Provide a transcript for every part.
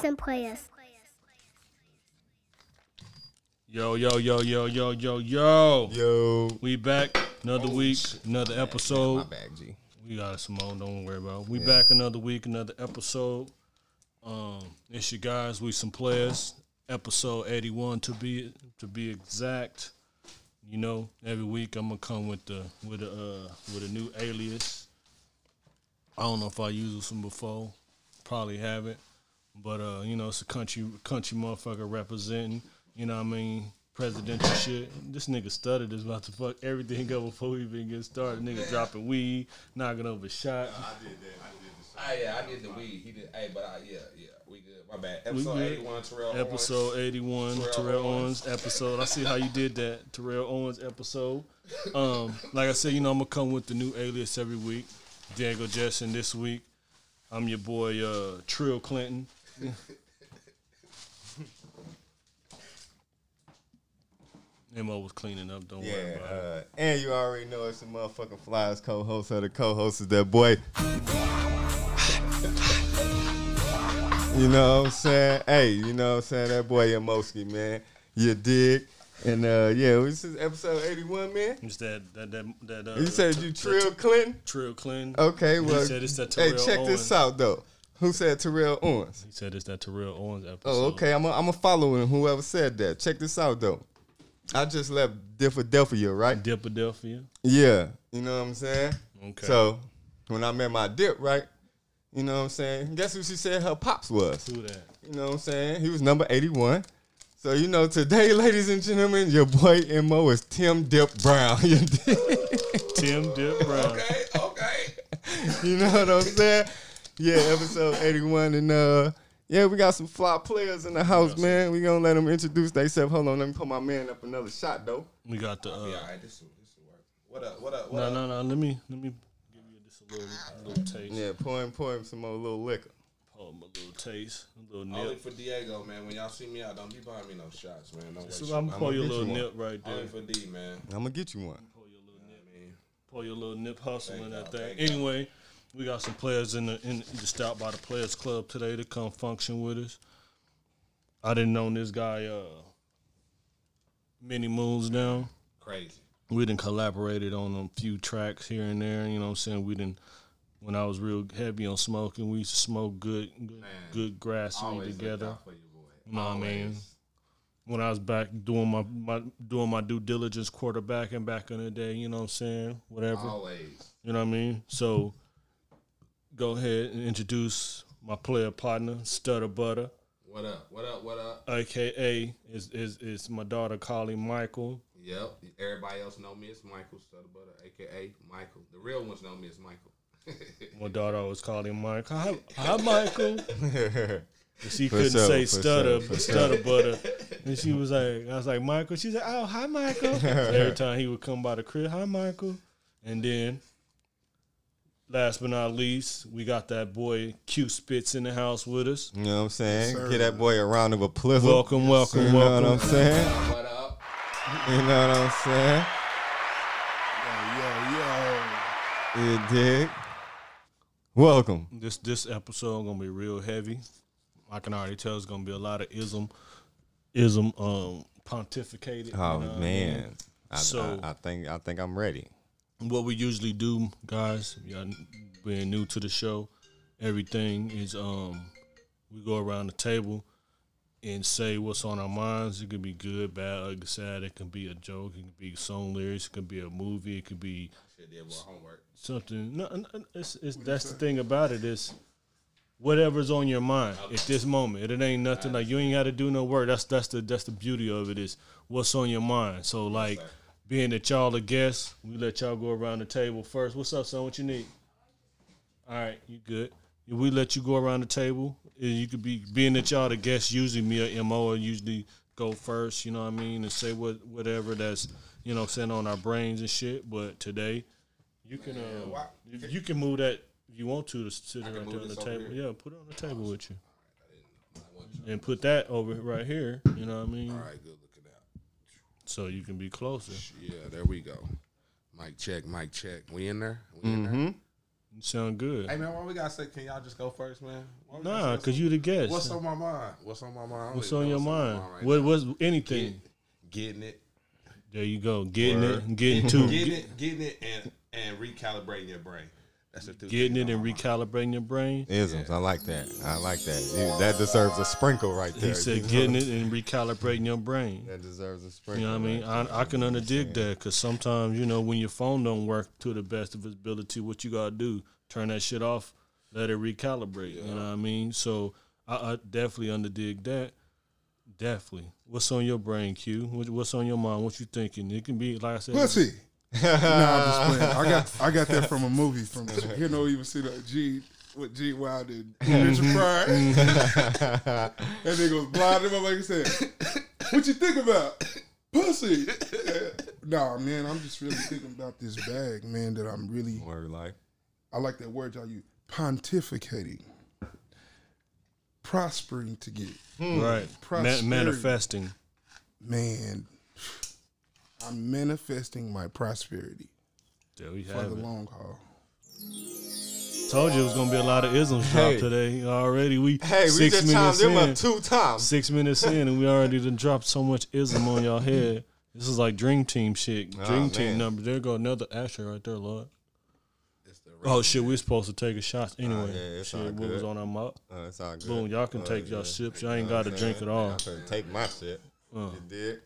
Listen, players. Yo, yo, yo, yo, yo, yo, yo. Yo. We back. Another week, another My episode. bag, G. We got Simone, don't worry about it. We back another week, another episode. Um, it's your guys, we some players. Episode 81 to be to be exact. You know, every week I'm gonna come with the with a uh, with a new alias. I don't know if I used this one before. Probably haven't. But uh, you know, it's a country country motherfucker representing, you know what I mean, presidential shit. This nigga stuttered is about to fuck everything up before we even get started. Nigga dropping weed, knocking over shot. Ah, yeah, I did the I did the weed. He did. Hey, but I, yeah, yeah, we good. My bad. We Episode good. eighty-one. Terrell. Episode Owens. 81, Terrell Terrell Owens. Owens episode. I see how you did that, Terrell Owens episode. Um, like I said, you know, I'm gonna come with the new alias every week. Diego Jetson this week. I'm your boy uh Trill Clinton. Mo was cleaning up, don't worry Yeah, about it. uh, and you already know it's the motherfucking Flyers co-host of the co-host is that boy. you know what I'm saying? Hey, you know what I'm saying? That boy Yamoski, man. You dig? And uh, yeah, this is episode 81, man. It's that that that that uh You said you Trill Clinton? Trill Clinton. Okay, He well, said it's that hey, check Owens. this out though. Who said Terrell Owens? He said it's that Terrell Owens episode. Oh, okay. I'm a, I'm a following whoever said that. Check this out though. I just left Philadelphia, right? Dipadelphia. Yeah, you know what I'm saying. Okay. So when I met my dip, right? You know what I'm saying. Guess who she said her pops was? Who that? You know what I'm saying. He was number 81. So you know today, ladies and gentlemen, your boy Mo is Tim Dip Brown. Tim Dip Brown. Okay, okay. you know what I'm saying? Yeah, episode 81, and uh, yeah, we got some fly players in the house, man. We gonna let them introduce themselves. Hold on, let me put my man up another shot though. We got the uh, Yeah, all right. This will this will work. What up? What up? What No, up? no, no. Let me let me give you just a little little taste. Yeah, pour him, pour him some more little liquor. Pour him a little taste, a little nip. Only nip. for Diego, man. When y'all see me out, don't be buying me no shots, man. Don't waste So I'm gonna pour you a little you one. nip right there. Only for D, man. I'm gonna get you one. Pour your little nip. I mean, Pour your little nip hustle Thank in that thing. Anyway. y'all. We got some players in the in the stop by the Playas Club today to come function with us. I didn't know this guy uh many moons down. crazy. we didn't collaborated on a few tracks here and there. You know what I'm saying? We didn't. When I was real heavy on smoking, we used to smoke good, good, Man, good grass together. You know what I mean? When I was back doing my, my doing my due diligence quarterbacking back in the day, you know what I'm saying? Whatever. Always. You know what I mean? So go ahead and introduce my player partner, Studda Budda, What up? What up? What up? aka is is is my daughter Carly Michael. Yep. Everybody else know me as Michael Studda Budda, aka Michael. The real ones know me as Michael. My daughter always called him Michael. Hi, hi Michael. She For couldn't sure, say stutter, sure, but stutter butter. And she was like, I was like, Michael. She said, Oh, hi, Michael. Every time he would come by the crib, hi, Michael. And then, last but not least, we got that boy Q-Spitz in the house with us. You know what I'm saying? Give that boy a round of applause. Welcome, welcome, welcome. You know what I'm saying? what up? You know what I'm saying? Yo, yo, yo. You dig? Welcome. This this episode gonna be real heavy. I can already tell it's gonna be a lot of ism, ism, um, pontificated. you Oh know what I man. mean? I, So- I, I think I think I'm ready. What we usually do, guys, y'all being new to the show, everything is um we go around the table and say what's on our minds. It could be good, bad, ugly, sad. It can be a joke. It could be song lyrics. It could be a movie. It could be Shit did more homework. something. No, no, it's, it's that's the thing about it is whatever's on your mind at this moment. It ain't nothing like you ain't got to do no work. That's that's the that's the beauty of it is what's on your mind. So like sir. Being that y'all the guests, we let y'all go around the table first. What's up, son? What you need? All right, you good. We let you go around the table, and you could be being that y'all the guests. Usually, me or Mo usually go first. You know what I mean, and say what whatever that's you know saying on our brains and shit. But today, You can Man, uh, you, you can move that if you want to to sit it right there on the table. here? Yeah, put it on the table with you, I want you- and put that over right here. You know what I mean? All right, good. So you can be closer. Yeah, there we go. Mic check, mic check. We in there? We in there? Mm-hmm. You sound good. Hey man, why we gotta say? Can y'all just go first, man? Why we gotta Nah, cause you the guest. What's on my mind? What's on my mind? I don't What's even on your mind? right what was anything? Getting it, There you go. Getting Word. it, getting to, getting it, getting it, and and recalibrating your brain. That's the two getting it and recalibrating your brain. Isms. I like that. I like that. You- that deserves a sprinkle right there. He said getting it and recalibrating your brain. That deserves a sprinkle. You know what I mean? right I, I can underdig that because sometimes you know when your phone don't work to the best of its ability, what you gotta do? Turn that shit off, let it recalibrate. You know what I mean? So I, I definitely underdig that. Definitely. What's on your brain, Q? What, what's on your mind? What you thinking? It can be like I said. Pussy. Nah, I'm just playing. I got I got that from a movie from you know even see the G with Gene Wilder and Richard Pryor. and they goes blind like my said, What you think about? Pussy. nah, man, I'm just really thinking about this bag, man, that I'm really Word life. I like that word y'all use. Pontificating. Prospering to get. Hmm. right. Ma- manifesting. Man, I'm manifesting my prosperity There we for have the it. long haul. Told you it was gonna be a lot of isms Hey. dropped today. Already we Hey, we six just chimed minutes them in. up two times. six minutes in and we already done dropped so much ism on y'all head. This is like Dream Team shit. Oh, Dream Team man. number. There go another ashtray right there, Lord. Oh shit, we're supposed to take a shot anyway. yeah, it's all shit, what was on our mouth? Uh, it's all good. Boom, y'all can Uh, take y'all sips. Y'all ain't You got to drink saying? it all. I couldn't take my shit. Uh. You did.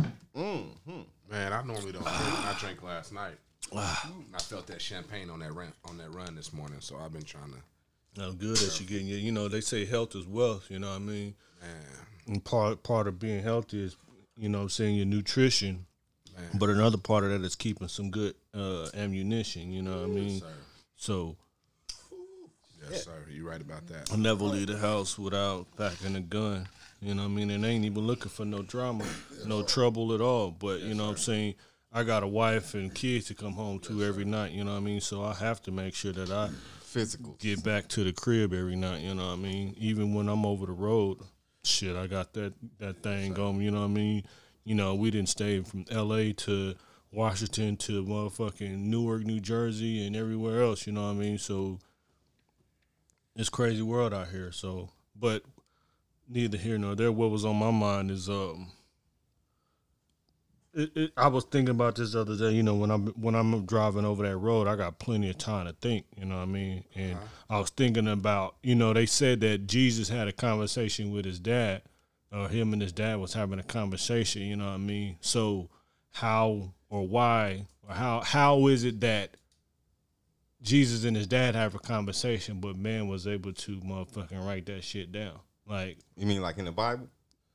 Mm, hmm. Man, I normally don't drink. I drank last night. I felt that champagne on that run on that run this morning, so I've been trying to. Now, good that you're getting. your- You know, they say health is wealth. You know what I mean? Man, And part part of being healthy is, you know, what saying your nutrition. man, But another part of that is keeping some good uh, ammunition. You know what I mean? sir. So Yes, sir. You're right about that. I never leave the house without packing a gun. You know what I mean? And I ain't even looking for no drama, no trouble at all. But you know what I'm saying? I got a wife and kids to come home to every night, you know what I mean? So I have to make sure that I Physical. get back to the crib every night, you know what I mean? Even when I'm over the road, shit, I got that that thing going, you know what I mean? You know, we didn't stay from LA to Washington to motherfucking Newark, New Jersey and everywhere else, you know what I mean? So it's crazy world out here. So but neither here nor there. What was on my mind is um it, it, I was thinking about this the other day. You know, when I'm when I'm driving over that road, I got plenty of time to think. You know what I mean? And I was thinking about, you know, they said that Jesus had a conversation with his dad, or him and his dad was having a conversation. You know what I mean? So how or why or how how is it that Jesus and his dad have a conversation, but man was able to motherfucking write that shit down? Like You mean like in the Bible?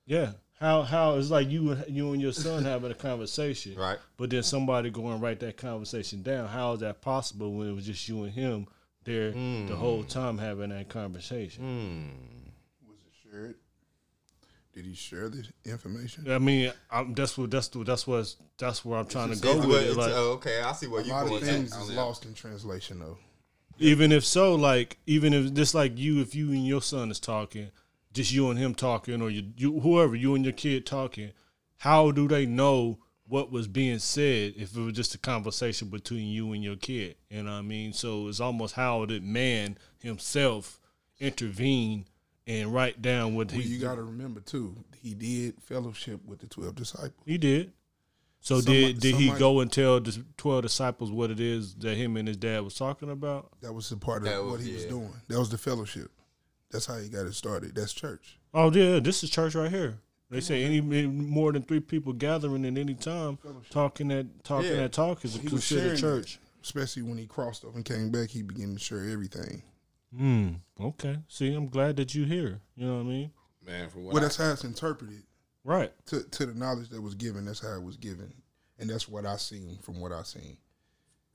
yeah. How how it's like you you and your son having a conversation, Right. But then somebody go and write that conversation down. How is that possible when it was just you and him there the whole time having that conversation? Hmm. Was it shared? Did he share the information? I mean, I'm, that's what that's what that's what that's where I'm trying to go with it. Like, oh, okay, I see where A you lot going. of to. things is lost in translation, though. even if so, like even if just like you, if you and your son is talking, just you and him talking, or you, you whoever you and your kid talking, how do they know what was being said if it was just a conversation between you and your kid? You know what I mean? So it's almost how did man himself intervene and write down what Well, he you got to remember too. He did fellowship with the twelve disciples. he did. So Somebody- did did he somebody- go and tell the twelve disciples what it is that him and his dad was talking about? That was the part of That was- what he was doing. That was the fellowship. That's how he got it started. That's church. Oh yeah, this is church right here. They say any any more than three people gathering at any time talking that talking Yeah. that talk is He considered church. that. Especially when he crossed over and came back, he began to share everything. Hmm. Okay. See, I'm glad that you here. You know what I mean? Man, for what Well, I, that's how it's interpreted Right. to to the knowledge that was given. That's how it was given, and that's what I seen from what I seen.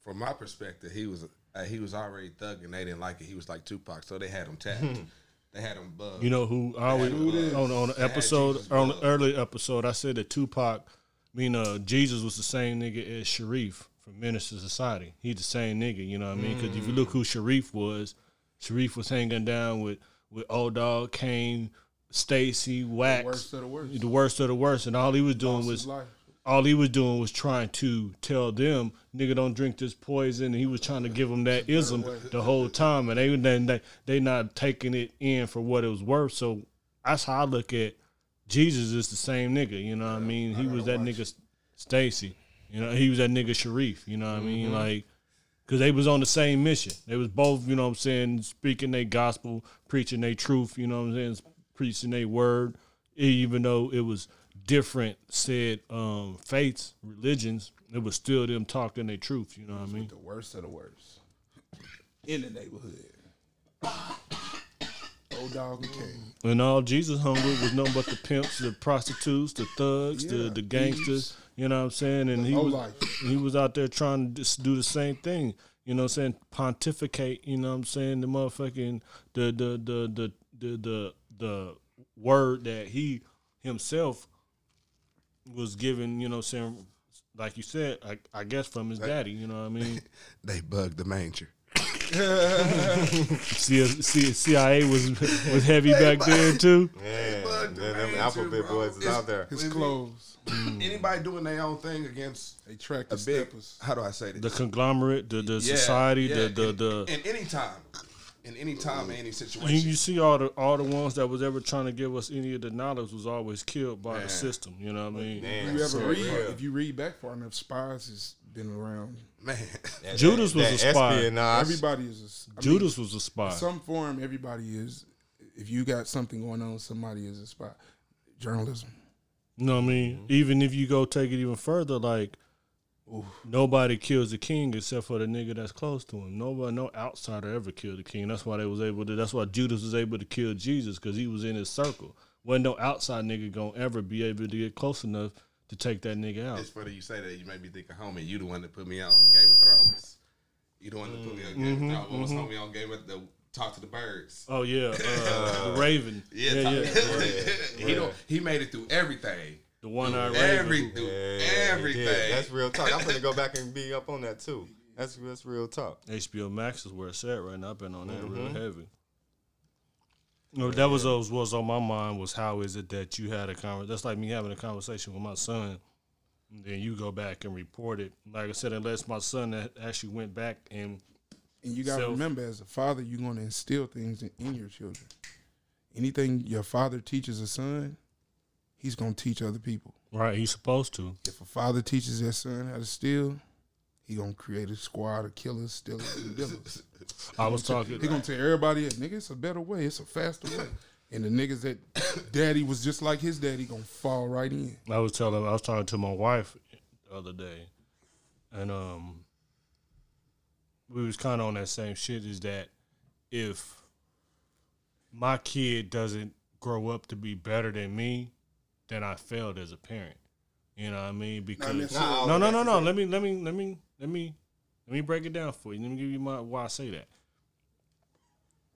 from my perspective, he was uh, he was already thugging. They didn't like it. He was like Tupac, so they had him tapped. they had him bugged. You know who I always Who it is. on on the had episode on the blood. early episode I said that Tupac, I mean uh, Jesus was the same nigga as Sharif. from Menace II Society. He's the same nigga, you know what I mean? Because if you look who Sharif was, Sharif was hanging down with with Old Dog, Caine, Stacy, Wax, worst of the worst. the worst of the worst, and all he was doing Lost was. All he was doing was trying to tell them, nigga, don't drink this poison. And he was trying to give them that ism the whole time, and they then they they not taking it in for what it was worth. So that's how I look at Jesus is the same nigga. You know what I mean? He was that nigga Stacy. You know, he was that nigga Sharif. You know what I mean? Like. Cause they was on the same mission. They was both, you know what I'm saying, speaking their gospel, preaching their truth, you know what I'm saying, preaching their word, even though it was different said um, faiths, religions, it was still them talking their truth, you know what I mean? The worst of the worst in the neighborhood. O-Dog and King. And all Jesus hung with was nothing but the pimps, the prostitutes, the thugs, the, Yeah, the gangsters, you know what I'm saying? And he was life. he was out there trying to just do the same thing, you know what I'm saying? Pontificate, you know what I'm saying? The motherfucking the the the the the the, the word that he himself was given, you know saying, like you said, I, I guess from his daddy, you know what I mean? They bugged the manger. C- C- CIA was was heavy back then too. Man, Bug them, them the alphabet man, too, bro. boys is It's- out there. His clothes. Mm. Anybody doing their own thing against They track a the big, steppers. how do I say this? The conglomerate, the the Yeah, society, yeah, the the in, the in any time, in any time, in any You, situation. you see all the all the ones that was ever trying to give us any of the knowledge was always killed by Man. the system. You know what I mean? Man, If you ever read, real. if you read back far enough, spies has been around. Man, That- Judas that- was that a spy. espionage. Everybody is. A, s- I mean, Judas was a spy. some form, everybody is. If you got something going on, somebody is a spy. Journalism. You know what I mean? Mm-hmm. Even if you go take it even further, like nobody kills the king except for the nigga that's close to him. Nobody, no outsider ever killed the king. That's why they was able to. That's why Judas was able to kill Jesus because he was in his circle. Wasn't no outside nigga gonna ever be able to get close enough to take that nigga out. it's funny you say that. You made me think of homie. You the one that put me out on Game of Thrones. You the one that put me on Game Mm-hmm, of Thrones. What was homie on Game of the Talk to the Birds? Oh yeah, uh, the Raven. Yeah, yeah, yeah. he don't, he made it through everything. The one eyed Raven. Every, Yeah, everything. yeah, that's real talk. I'm gonna go back and be up on that too. That's that's real talk. HBO Max is where it's at right now. I've been on that real Mm-hmm. heavy. No, that was what was on my mind was how is it that you had a conversation? That's like me having a conversation with my son. And then you go back and report it. Like I said, unless my son actually went back and And you got to Self- remember, as a father, you're going to instill things in, in your children. Anything your father teaches a son, he's going to teach other people. right, he's supposed to. If a father teaches their son how to steal, he going to create a squad of killers, stealers, and dealers. I was talking. He going to tell everybody, nigga, it's a better way. It's a faster way. And the niggas that daddy was just like his daddy going to fall right in. I was telling. I was talking to my wife the other day, and um, we was kind of on that same shit. Is that if my kid doesn't grow up to be better than me, then I failed as a parent. You know what I mean? Because no, no, no, no. Let me, let me, let me, let me, let me break it down for you. Let me give you my why I say that.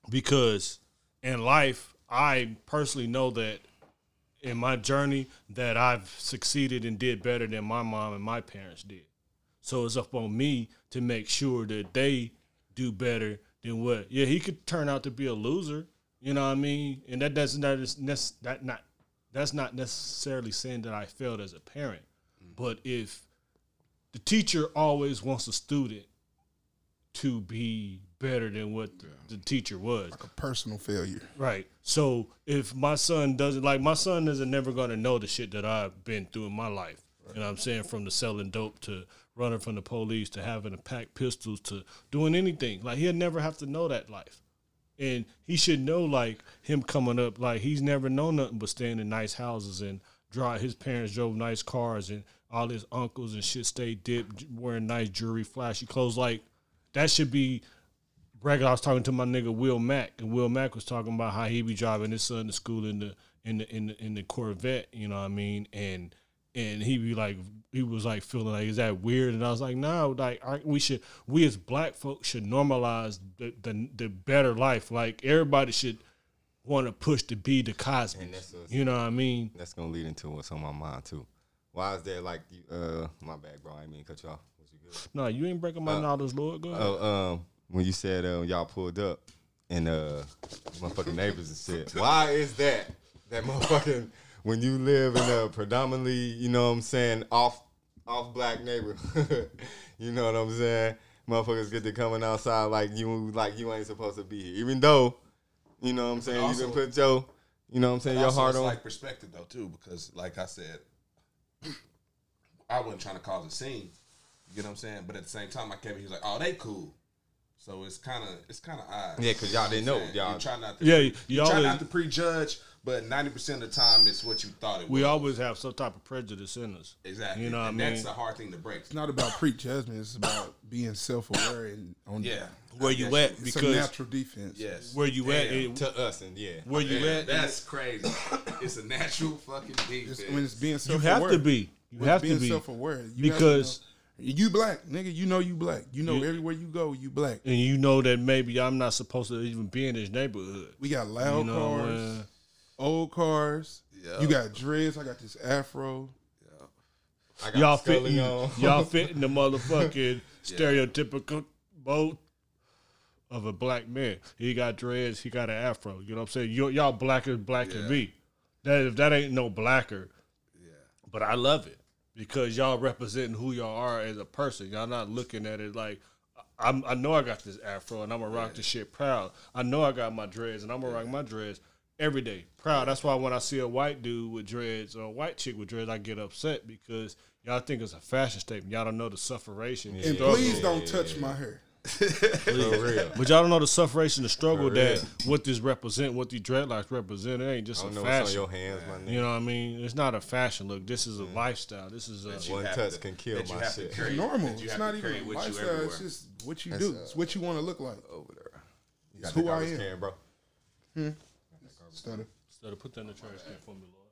Because in life, I personally know that in my journey that I've succeeded and did better than my mom and my parents did. So it's up on me to make sure that they do better than what. Yeah, he could turn out to be a loser. You know what I mean? And that doesn't that is nec- that not that's not necessarily saying that I failed as a parent. But if the teacher always wants a student to be better than what the, the teacher was, Like A personal failure. Right. So if my son doesn't like my son isn't never gonna know the shit that I've been through in my life. You know what I'm saying? From the selling dope to running from the police to having to pack pistols to doing anything. Like he'll never have to know that life. And he should know like him coming up, like he's never known nothing but staying in nice houses and drive his parents drove nice cars and all his uncles and shit stayed dipped wearing nice jewelry, flashy clothes. Like that should be Bragg, I was talking to my nigga Will Mack, and Will Mack was talking about how he be driving his son to school in the in the in the in the Corvette. You know what I mean? And and he be like, he was like feeling like, is that weird? And I was like, no, like I, we should, we as black folks should normalize the the, the better life. Like everybody should want to push to be the that's You know what I mean? That's gonna lead into what's on my mind too. Why is there like you- uh my bad, bro? I didn't mean to cut you off. No, you ain't breaking my knowledge, Lord. Go ahead. Oh, um, when you said uh, y'all pulled up and uh, motherfucking neighbors and shit. Why is that? That motherfucking when you live in a predominantly, you know what I'm saying, off off black neighborhood. you know what I'm saying? Motherfuckers get to coming outside like you like you ain't supposed to be here. Even though, you know what I'm saying, Also- you can put your you know what I'm saying, But your heart it's on like perspective though too, because like I said, I wasn't trying to cause a scene. You get what I'm saying? But at the same time, I came. He was like, "Oh, they cool." So it's kind of it's kind of odd. Yeah, because y'all didn't know. You Y'all- try not to. Yeah, you, you try always- not to prejudge, but ninety percent of the time, it's what you thought it was. we always have some type of prejudice in us. exactly. You know what I mean? That's the hard thing to break. It's not about prejudgment. It's about being self-aware and on Yeah. Where you at? It's a Because natural defense. Yes. where you at? It- to us and yeah. where you at? That's crazy. it's a natural fucking defense. It's, when it's being you self-aware. You have to be. You When have being to be. self-aware You Because- have to you black nigga. You know you black. You know You- everywhere you go, you black. and you know that maybe I'm not supposed to even be in this neighborhood. We got loud You know, cars, uh, old cars. Yeah. You got dreads. I got this afro. I got y'all fitting y'all fit in the motherfucking stereotypical boat of a black man. He got dreads, he got an afro. You know what I'm saying? You, y'all black as black can be. That if that ain't no blacker. Yeah. But I love it because y'all representing who y'all are as a person. Y'all not looking at it like I'm, I know I got this afro and I'm gonna rock this shit proud. I know I got my dreads and I'm gonna rock my dreads every day proud. That's why when I see a white dude with dreads or a white chick with dreads, I get upset because y'all think it's a fashion statement. Y'all don't know the sufferation. the And struggle. please don't touch my hair. But y'all don't know the sufferation, the struggle For that real. what this represent, what these dreadlocks represent. It ain't just I a don't know what's on fashion. your hands, my nigga. You know what I mean? It's not a fashion look. This is a lifestyle. This is a One touch to- can kill that you my have to shit. carry- Normal. It's not even carry a lifestyle. It's just what you That's, do. uh, It's what you want to look like. over there. You It's who that I am. can, bro. Stutter. Instead of put that in the trash can for me, Lord.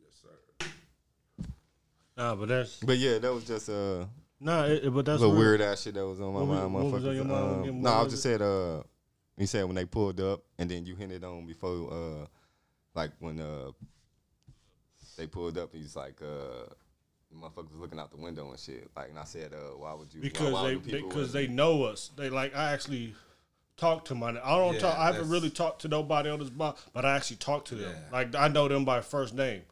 Yes, sir. Nah, but that's But yeah, that was just uh, nah. It, it- but that's little weird ass shit that was on my What was- mind, what was on motherfuckers. your mind Um, again? no, What I was just said uh, you said when they pulled up and then you hinted on before uh, like when uh, they pulled up, he's like uh. Motherfuckers was looking out the window and shit. Like, and I said, uh, "Why would you?" why- because why they would people because they know us. They like I actually talk to my. I don't Yeah, talk. I haven't really talked to nobody on this block, but I actually talk to them. Yeah. Like I know them by first name,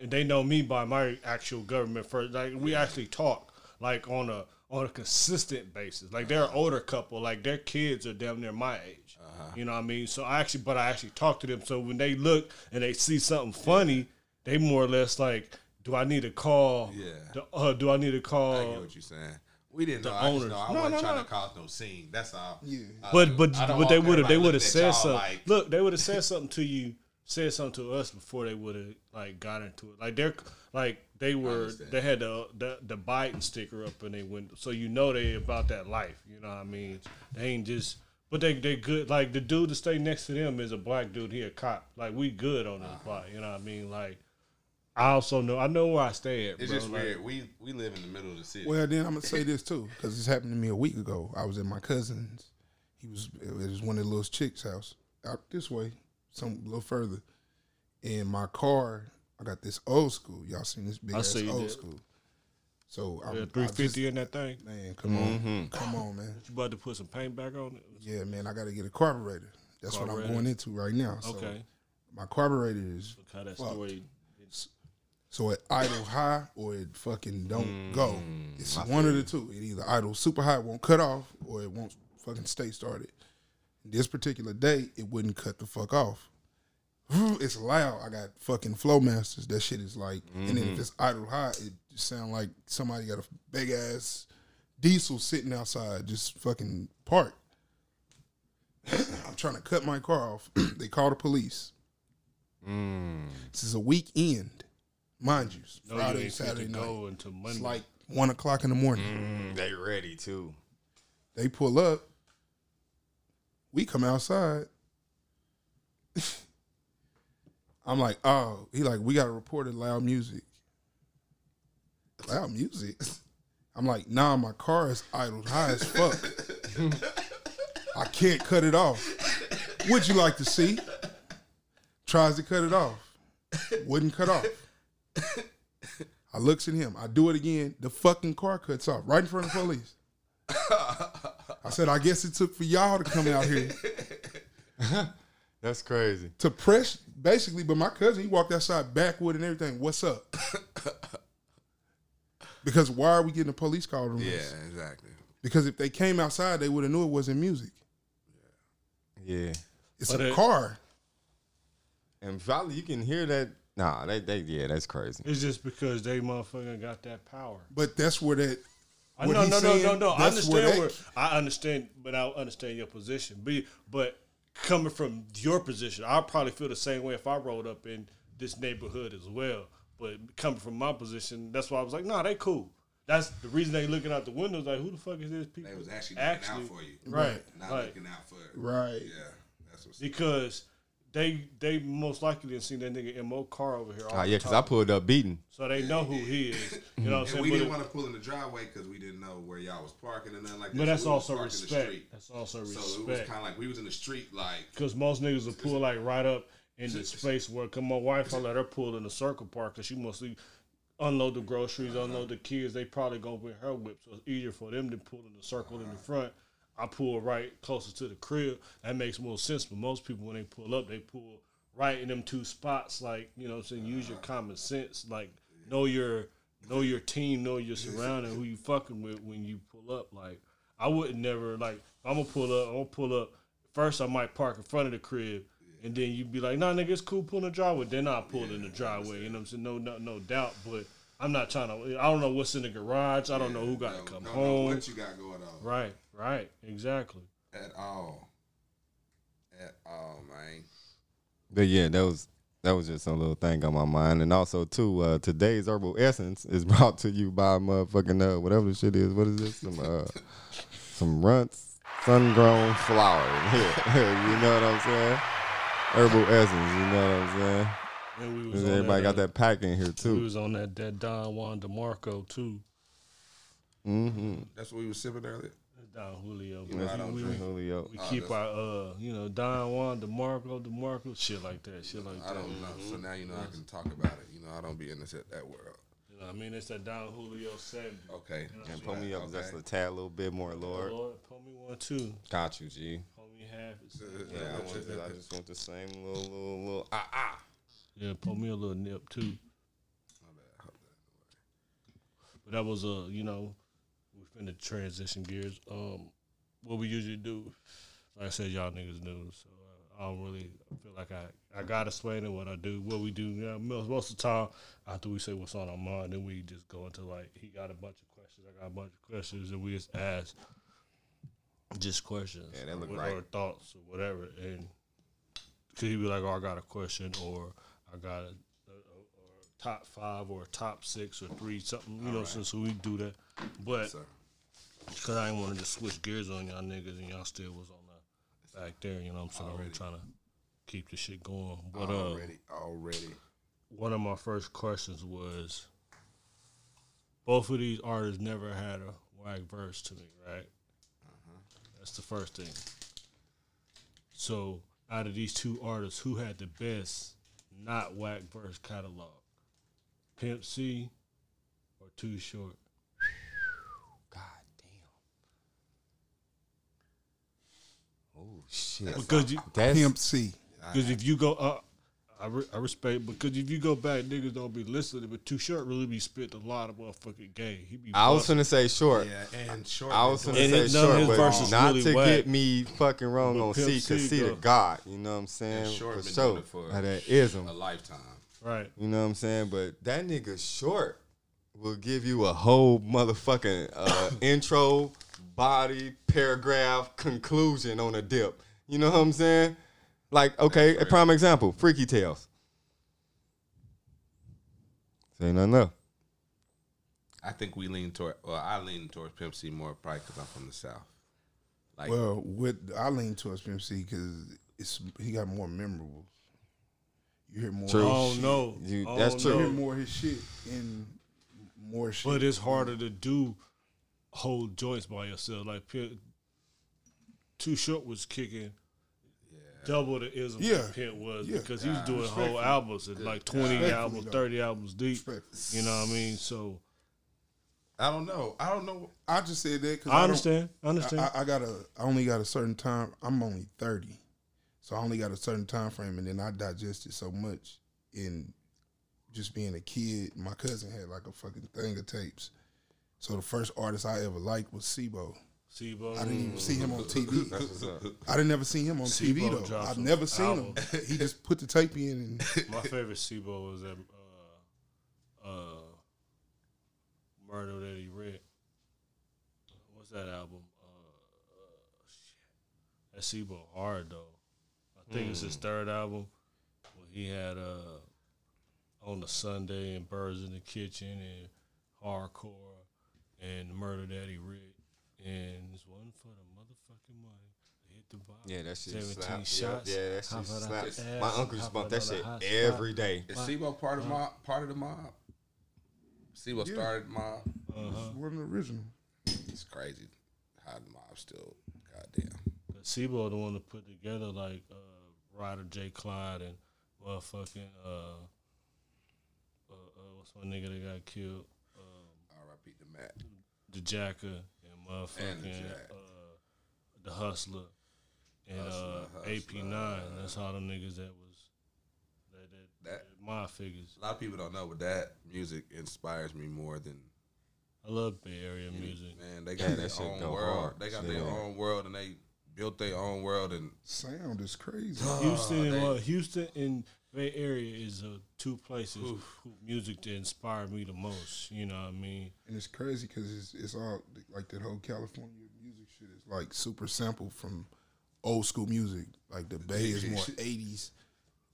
and they know me by my actual government first. Like we actually talk like on a on a consistent basis. Like they're an older couple. Like their kids are damn near my age. Uh-huh. You know what I mean? So I actually, but I actually talk to them. So when they look and they see something funny, they more or less like. Do I need to call? Yeah. uh, do I need to call? I get what you're saying. We didn't the know. I just owners. know I No, wasn't no, trying no. to cause no scene. That's all. Yeah. I But but but they would have they would have said something. Like, Look, they would have said something to you, said something to us before they would have like got into it. Like they're like they were they had the, the the Biden sticker up in their window, so you know they about that life. You know what I mean? They ain't just. But they they good. Like the dude to stay next to them is a black dude. He a cop. Like we good on this Uh-huh. block. You know what I mean? Like I also know I know where I stay at. it's bro. just Like, weird. We we live in the middle of the city. Well, then I'm gonna say this too, because this happened to me a week ago. I was at my cousin's. He was it was one of the little chicks' house out this way, some a little further. In my car, I got this old school. Y'all seen this big I ass see old that. school. So I'm Yeah, I three just- in that thing. Man, come on, mm-hmm. come on, man. You about to put some paint back on it? Yeah, man, I got to get a carburetor. That's what I'm going into right now. So Okay. my carburetor is Look how that Fuck. story. So it idle high or it fucking don't Mm, go. It's one of the two. It either idle super high, won't cut off, or it won't fucking stay started. This particular day, it wouldn't cut the fuck off. It's loud. I got fucking Flowmasters. That shit is like, and Mm-hmm. then if it's idle high, it just sound like somebody got a big ass diesel sitting outside, just fucking parked. I'm trying to cut my car off. they call the police. This is a weekend, mind you. it's No, you Friday, ain't Saturday night. go until Monday. It's like one o'clock in the morning. Mm, they ready too. They pull up. We come outside. I'm like, oh, he like, we got to report it loud music. Loud music. I'm like, nah, my car is idled high as fuck. I can't cut it off. Would you like to see? Tries to cut it off. Wouldn't cut off. I looks at him. I do it again. The fucking car cuts off right in front of the police. I said, I guess it took for y'all to come out here That's crazy. to press basically. But my cousin, he walked outside backwood and everything. What's up? because why are we getting a police call on Yeah, this? exactly. Because if they came outside, they would have knew it wasn't music. Yeah. It's But a it- car. And probably you can hear that. Nah, they, they yeah, that's crazy. It's just because they motherfucking got that power. But that's where that. I know, no, no, saying, no, no. I that's where understand that- where I understand, but I understand your position. But but coming from your position, I probably feel the same way if I rolled up in this neighborhood as well. But coming from my position, that's why I was like, nah, they cool. That's the reason they looking out the windows like, who the fuck is this people? They was actually looking out for you, right, not right. looking out for. Right. Yeah, that's what's. because they they most likely didn't see that nigga mo car over here. all Ah, yeah, because I pulled up beating. so they know who he is. You know what I'm And saying? we But didn't want to pull in the driveway because we didn't know where y'all was parking and nothing like that. But that's So also parked the respect. street. That's also respect. So it was kind of like we was in the street, like Because most niggas will pull like right up in the space where, come my wife, I let her pull in the circle park because she mostly unload the groceries, unload the kids. They probably gonna bring her whip, so it's easier for them to pull in the circle in the front. I pull right closer to the crib. That makes more sense. But most people, when they pull up, they pull right in them two spots. Like you know, what I'm saying use your common sense. Like know your know your team, know your surrounding, who you fucking with when you pull up. Like I wouldn't never like I'm gonna pull up. I'm gonna pull up. First, I might park in front of the crib, and then you'd be like, "Nah, nigga, it's cool pulling the driveway." Then I pull in the driveway. You know what I'm saying? No, no, no doubt. But I'm not trying to. I don't know what's in the garage. I don't know who got don't- to come don't know home. what you got going on Right, right, exactly. at all, at all, man. But yeah, that was that was just some little thing on my mind. And also too, uh, today's herbal essence is brought to you by motherfucking uh, whatever the shit is. What is this? Some uh, some runts, sun grown flower. you know what I'm saying? Herbal essence. You know what I'm saying? And we was on Everybody got uh, that pack in here We too. was on that that Don Juan DeMarco too. Mm-hmm. That's what we was sipping earlier. Don Julio. know, I don't we, drink. Julio. we Oh, keep our uh, you know, Don Juan DeMarco, DeMarco, shit like that, shit like I that. don't know. So now you know I can talk about it. You know I don't be in this that world. You know what I mean? It's that Don Julio seventy. Okay. And pull me up Okay. just a tad, a little bit more, Lord. Lord, pull me one too. Got you, G. Pull me half. Yeah, I, want I just want the same little, little, little. Ah, ah. Yeah, pull me a little nip too. But that was a, you know, we finna transition gears. Um, what we usually do, like I said, y'all niggas knew, so uh, I don't really feel like I I gotta explain it what I do, what we do. Yeah, most, most of the time after we say what's on our mind, then we just go into like he got a bunch of questions, I got a bunch of questions, and we just ask just questions, Yeah, that look or, right. or thoughts or whatever, and could he be like, oh, I got a question, or I got a, a, or top five, or a top six, or three, something, you know. So, so we do that, but because I didn't want to just switch gears on y'all niggas, and y'all still was on the back there, you know. what I'm saying I'm trying to keep the shit going, but uh, Already, already. one of my first questions was, both of these artists never had a whack verse to me, right? That's the first thing. So, out of these two artists, who had the best not whack verse catalog? Pimp C or Too Short? God damn. Oh shit. Because you, Pimp C. Because if you go up, I, re- I respect, because if you go back, niggas don't be listening. But Too Short really be spitting a lot of motherfucking game. He be. I was busting. gonna say short. Yeah, and short. I was gonna And say his- short, but verses not really to whack. get me fucking wrong But on Pimp C, C cause C go- the God. You know what I'm saying? And short For been sure. it for How that ism. a lifetime. right. You know what I'm saying? But that nigga short will give you a whole motherfucking uh, intro, body, paragraph, conclusion on a dip. You know what I'm saying? Like, okay, a prime example, Freaky Tales. Say nothing else. I think we lean toward. Well, I lean towards Pimp C more probably because I'm from the south. Like, Well, with I lean towards Pimp C because it's he got more memorable. You hear more. True. Of Oh his shit. no, You- Oh, that's You hear more of his shit and more shit. But it's harder to do whole joints by yourself. Like Pimp- Too Short was kicking. Double the ism Yeah. that Pimp was Yeah. because he was doing whole albums at like twenty albums, thirty albums deep. You know what I mean? So I don't know. I don't know. I just said that because I understand. I understand. I, I got a. I only got a certain time. I'm only thirty, so I only got a certain time frame, and then I digested so much in just being a kid. My cousin had like a fucking thing of tapes. So the first artist I ever liked was C-Bo. C-Bo. I didn't even see him on TV. That's what's up. I didn't never see him on TV though. dropped I've never seen him. He just put the tape in and My favorite C-Bo was that uh, uh, Murder That He Read. What's that album? Uh, uh, shit. That C-Bo hard though. I think it's his third album. Where he had uh, on the Sunday and Birds in the Kitchen and Hardcore and Murder That He Read. And this one for the motherfucking money. Hit the box. Yeah, that shit 17 slap. Yeah, shots. Yeah, that shit out slap. the My ass, uncle used to hop bump that shit hot spot. every day. Is C-Bo part of mob? Part of the mob? C-Bo Yeah. started mob. Uh-huh. wasn't original. It's crazy how the mob still. Goddamn. But C-Bo the one to put together like uh, Rydah J. Klyde and motherfucking uh, uh, uh, what's my nigga that got killed? Um, R.I.P. the Matt. the Jacka and motherfucking And the uh, the Husalah and Husalah, uh, AP Nine. That's all the niggas that was that that, That- that my figures. A lot of people don't know, but that music inspires me more than I love Bay Area music. man. They got that their shit own go world. hard. They got Yeah. their own world, and they built their own world. And Sound is crazy. Houston, they- well, Houston and Bay Area is uh, two places who music that inspired me the most. You know what I mean? And it's crazy because it's, it's all like that whole California music shit is like super sample from old school music. Like the Bay is more 80s,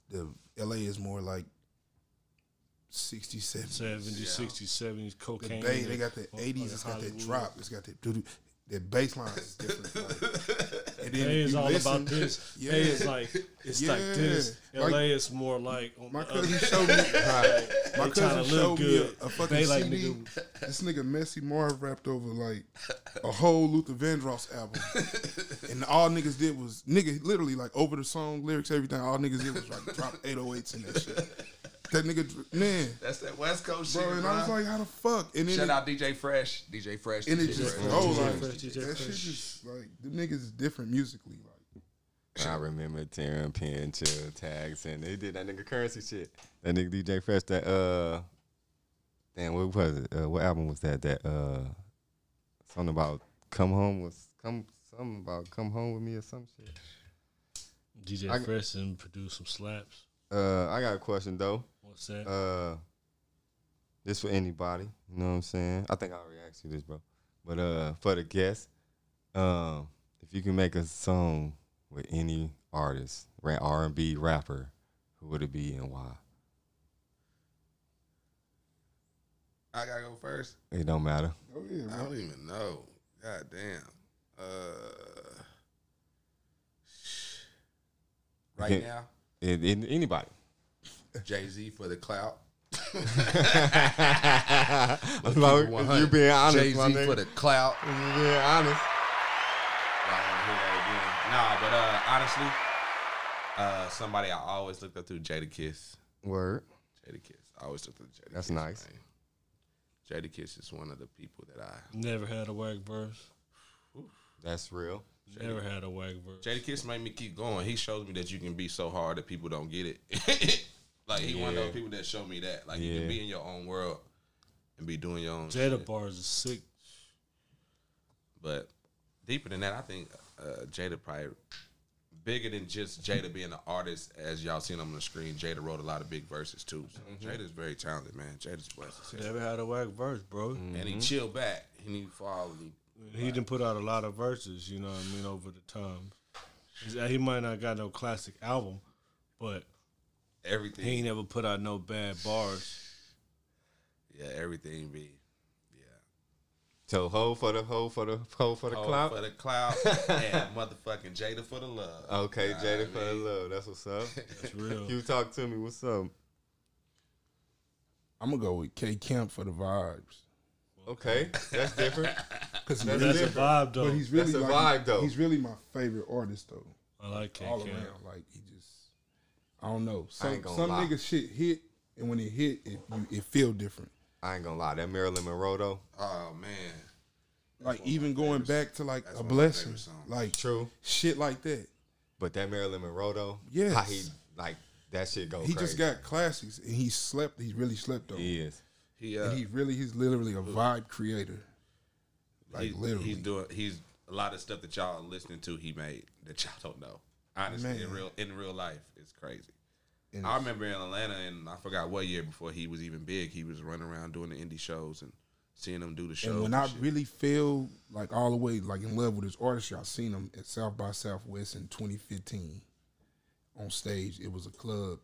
the LA is more like 60s, 70s. 70s, 60s, 70s, The. Bay, they got the motherfucking 80s, it's got that drop, it's got that doo doo. That bass line is different. Like, and then Bay is all listen- about this. Yeah. Bay is like it's like Yeah. this. Like- LA is more like on My cousin other- showed me. My They cousin tryna look me good. a, a fucking They like CD. nigga- This nigga Messy Marv rapped over like a whole Luther Vandross album, and all niggas did was nigga literally like over the song lyrics, everything. All niggas did was like drop 808s in that shit. That nigga, man, that's that West Coast bro. shit, And bro. I was like, how the fuck? And then Shout it, out DJ Fresh, DJ Fresh, and it DJ just Fresh. oh DJ like Fresh, DJ that shit just like the niggas is different musically. Like I remember tearing pin chill tags and they did that nigga currency shit. That nigga DJ Fresh that uh damn what was it? Uh, what album was that? That uh something about come home was come something about come home with me or some shit. DJ I- Fresh and produce some slaps. Uh I got a question though. What's that? Uh this for anybody, you know what I'm saying? I think I already asked you this, bro. But uh for the guests, um if you can make a song with any artist, R and B rapper, who would it be and why? I gotta go first. It don't matter. oh yeah, I don't even know. God damn. Uh, right Okay. now, It, it, anybody. Jay Z for the clout. I'm Keep like, it 100. you being honest, Jay Z for the clout. You being honest. Y'all wanna hear that again? Nah, but uh, honestly, uh, somebody I always looked up to, Jadakiss. Word. Jadakiss. I always looked up to Jada That's Kiss. nice. man. Jadakiss is one of the people that I. Never had a whack verse. That's real. Never had a whack verse. Jadakiss made me keep going. He shows me that you can be so hard that people don't get it. like he one of those people that show me that. Like you can be in your own world and be doing your own Jada shit. bars is sick. But deeper than that, I think uh, Jada probably bigger than just Jada being an artist. As y'all seen on the screen, Jada wrote a lot of big verses too. So Jada's very talented, man. Jada's blessed. Never had a whack verse, bro. And he chill back. He need fall. And he, He didn't put out a lot of verses, you know what I mean, over the time. He might not got no classic album, but everything. he ain't never put out no bad bars. yeah, everything be. Yeah. So hoe for the hoe for the hoe for the Oh, clout. for the clout and motherfucking Jada for the love. Okay, You know Jada what I for the love. That's what's up. It's real. you talk to me. What's up? I'm gonna go with K Camp for the vibes. Okay, that's different. Cause That's really, That's a vibe, though. but he's really That's a like, vibe, though. He's really my favorite artist though. I like K all Camp. around. Like he just, I don't know. I Some ain't gonna some lie. niggas shit hit, and when it hit, it you, it feel different. I ain't gonna lie, that Marilyn Monroe though. Oh man, Like one of my even going favorites. back to like That's a one of my blessing, like True. shit like that. But that Marilyn Monroe though, Yes. how he like that shit go he crazy. just got classics, and he slept. He really slept on. He is. he uh, And he really, he's literally a vibe creator. Like he- literally, he's doing he's a lot of stuff that y'all are listening to. He made that y'all don't know. Honestly, in real in real life, it's crazy. And I remember in Atlanta, and I forgot what year before he was even big. He was running around doing the indie shows and seeing them do the shows. And when and I shit. really feel like all the way like in love with his artistry, I seen him at South by Southwest in 2015 on stage. It was a club.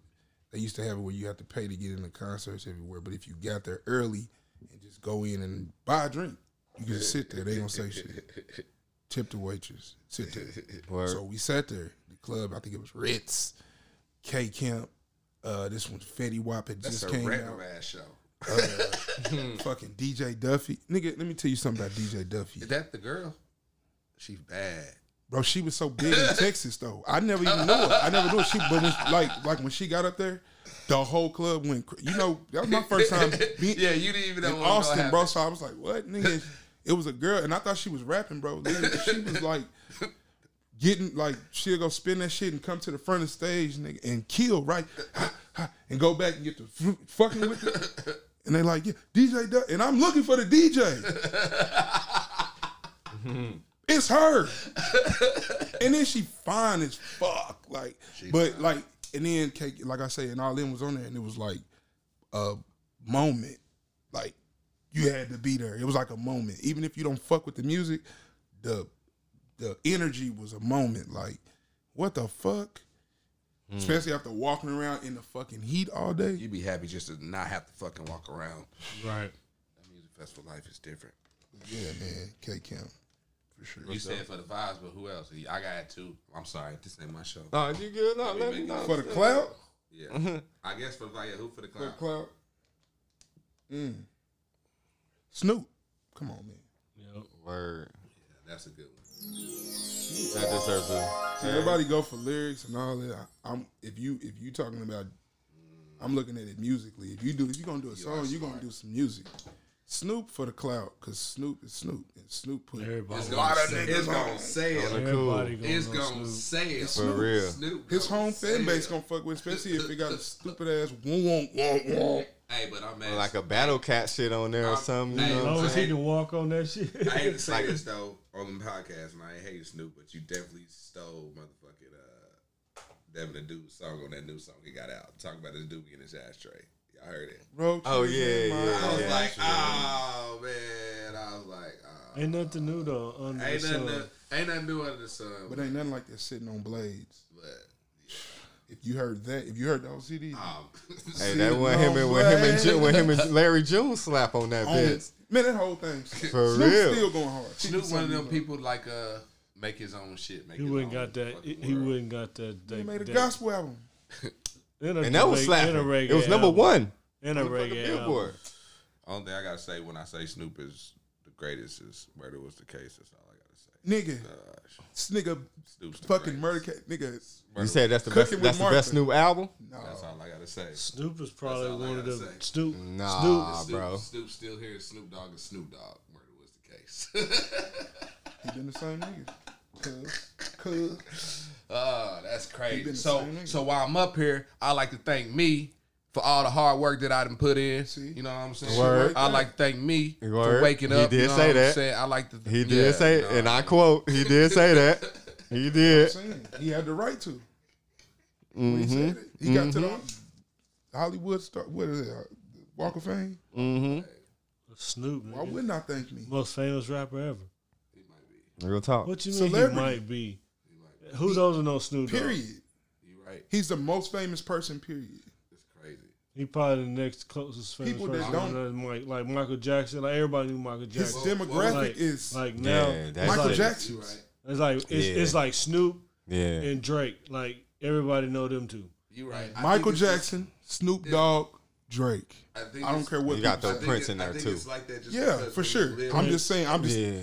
They used to have it where you have to pay to get into concerts everywhere, but if you got there early and just go in and buy a drink, you can just sit there. They don't say shit. Tip the waitress. Sit there. Word. So we sat there. Club, I think it was Ritz, K Camp. Uh, this one, Fetty Wap had that's just a came random out. ass show. Fucking DJ Duffy, nigga. Let me tell you something about DJ Duffy. Is that the girl? She's bad. Bro, she was so big in Texas though. I never even knew her. I never knew her. She, but when, like, like when she got up there, the whole club went. cra- You know, that was my first time being yeah, you didn't even know in what was gonna Austin, bro. So I was like, what, nigga? It was a girl, and I thought she was rapping, bro. Literally, She was like getting like she'll go spin that shit and come to the front of the stage, nigga, and kill right, and go back and get the fucking with it. And they like, yeah, DJ, and I'm looking for the DJ. It's her. and then she fine as fuck. Like, but like, and then like I say, and all them was on there, and it was like a moment. Like you had to be there. It was like a moment. Even if you don't fuck with the music, the the energy was a moment. Like, what the fuck? Especially after walking around in the fucking heat all day. You'd be happy just to not have to fucking walk around. Right. That music festival life is different. Yeah, man. K Camp. For sure. You said for the vibes, but who else? I got two. I'm sorry, this ain't my show. No, you good? No, let me know. For the clout? Yeah, I guess for the like who for the For the clown? clout. Mm. Snoop. Come on, man. Yep. Word. That's a good one. That deserves a. See, everybody go for lyrics and all that. I, I'm if you if you talking about, I'm looking at it musically. If you do, if you gonna do a song, you gonna do some music. Snoop for the clout, cause Snoop is Snoop, and Snoop put Everybody. It's gonna gonna, say it's it. gonna say it. Gonna It's gonna Snoop. say it. For real. Snoop his home say fan base it. gonna fuck with, especially if it got a stupid ass wonk wonk wonk wonk. Hey, but I'm Like a battle cat shit on there or Um, something. hey, You As know? long what I'm as he can walk on that shit. I hate to say Like- this though on the podcast, and I hate Snoop, but you definitely stole motherfucking uh, Devin the Dude song on that new song he got out. Talk about this dude in his ashtray. Y'all heard it? Bro, Oh, cheers, yeah, yeah, I was yeah. like, oh man. I was like, oh. Ain't nothing new though. Under Ain't the nothing, sun. to- ain't nothing new under the sun. But ain't nothing like that sitting on blades. But, If you heard that, if you heard the whole CD, um, Hey, that when him and when him and Ju- when him and Larry June slap on that on- bitch. Man, that whole thing. For Snoop real. still going hard. Snoop, one of them people like uh make his own shit. Make He his wouldn't own got that. fucking He world. wouldn't got that. He made a that- gospel album. a And that was slapping. a reggae It was number album. one. In a on the fucking reggae Billboard. album. Only thing I gotta say when I say Snoop is the greatest is murder was the case. That's all I gotta say. Nigga, Gosh, this nigga Snoop's the fucking greatest. murder cat. Nigga, You said that's the Cooking best. with That's the Martha. best new album. no. That's all I gotta say. Snoop is probably all I one of gotta them. say. Snoop. Nah, Snoop. Snoop, bro. Snoop still here. Snoop Dogg is Snoop Dogg. Murder was the case. He been the same nigga. Cause, cause, oh, that's He been crazy. the So, same nigga. so while I'm up here, I like to thank me for all the hard work that I done put in. See? You know what I'm saying? Word. I like to thank me for waking up. He did you know say what I'm that. saying? I like to. He did yeah, say, you know, and I quote, he did say that. He I'm did. he had the right to. Mm-hmm. When he said it, he got to the Hollywood star. What is it? uh, Walk of Fame. Mm-hmm. Snoop. Why nigga. wouldn't I thank me? Most famous rapper ever. Real talk. What you mean Celebrity. he might be? Who doesn't know Snoop Dogg? Period. You right. He's the most famous person. Period. It's crazy. He probably the next closest famous People that person. don't- other Mike, like Michael Jackson. Like everybody knew Michael Jackson. His Jackson. demographic like, is like now, Yeah, that's Michael like- Jackson. Right. it's like it's, Yeah. it's like Snoop Yeah. and Drake. Like everybody know them too. You right. I Michael think just- Jackson, Snoop Dogg, Drake. I, think I don't care what You got people those I say. think Prince in I there think too. it's like that just Yeah, for sure. I'm just saying. I'm just Yeah.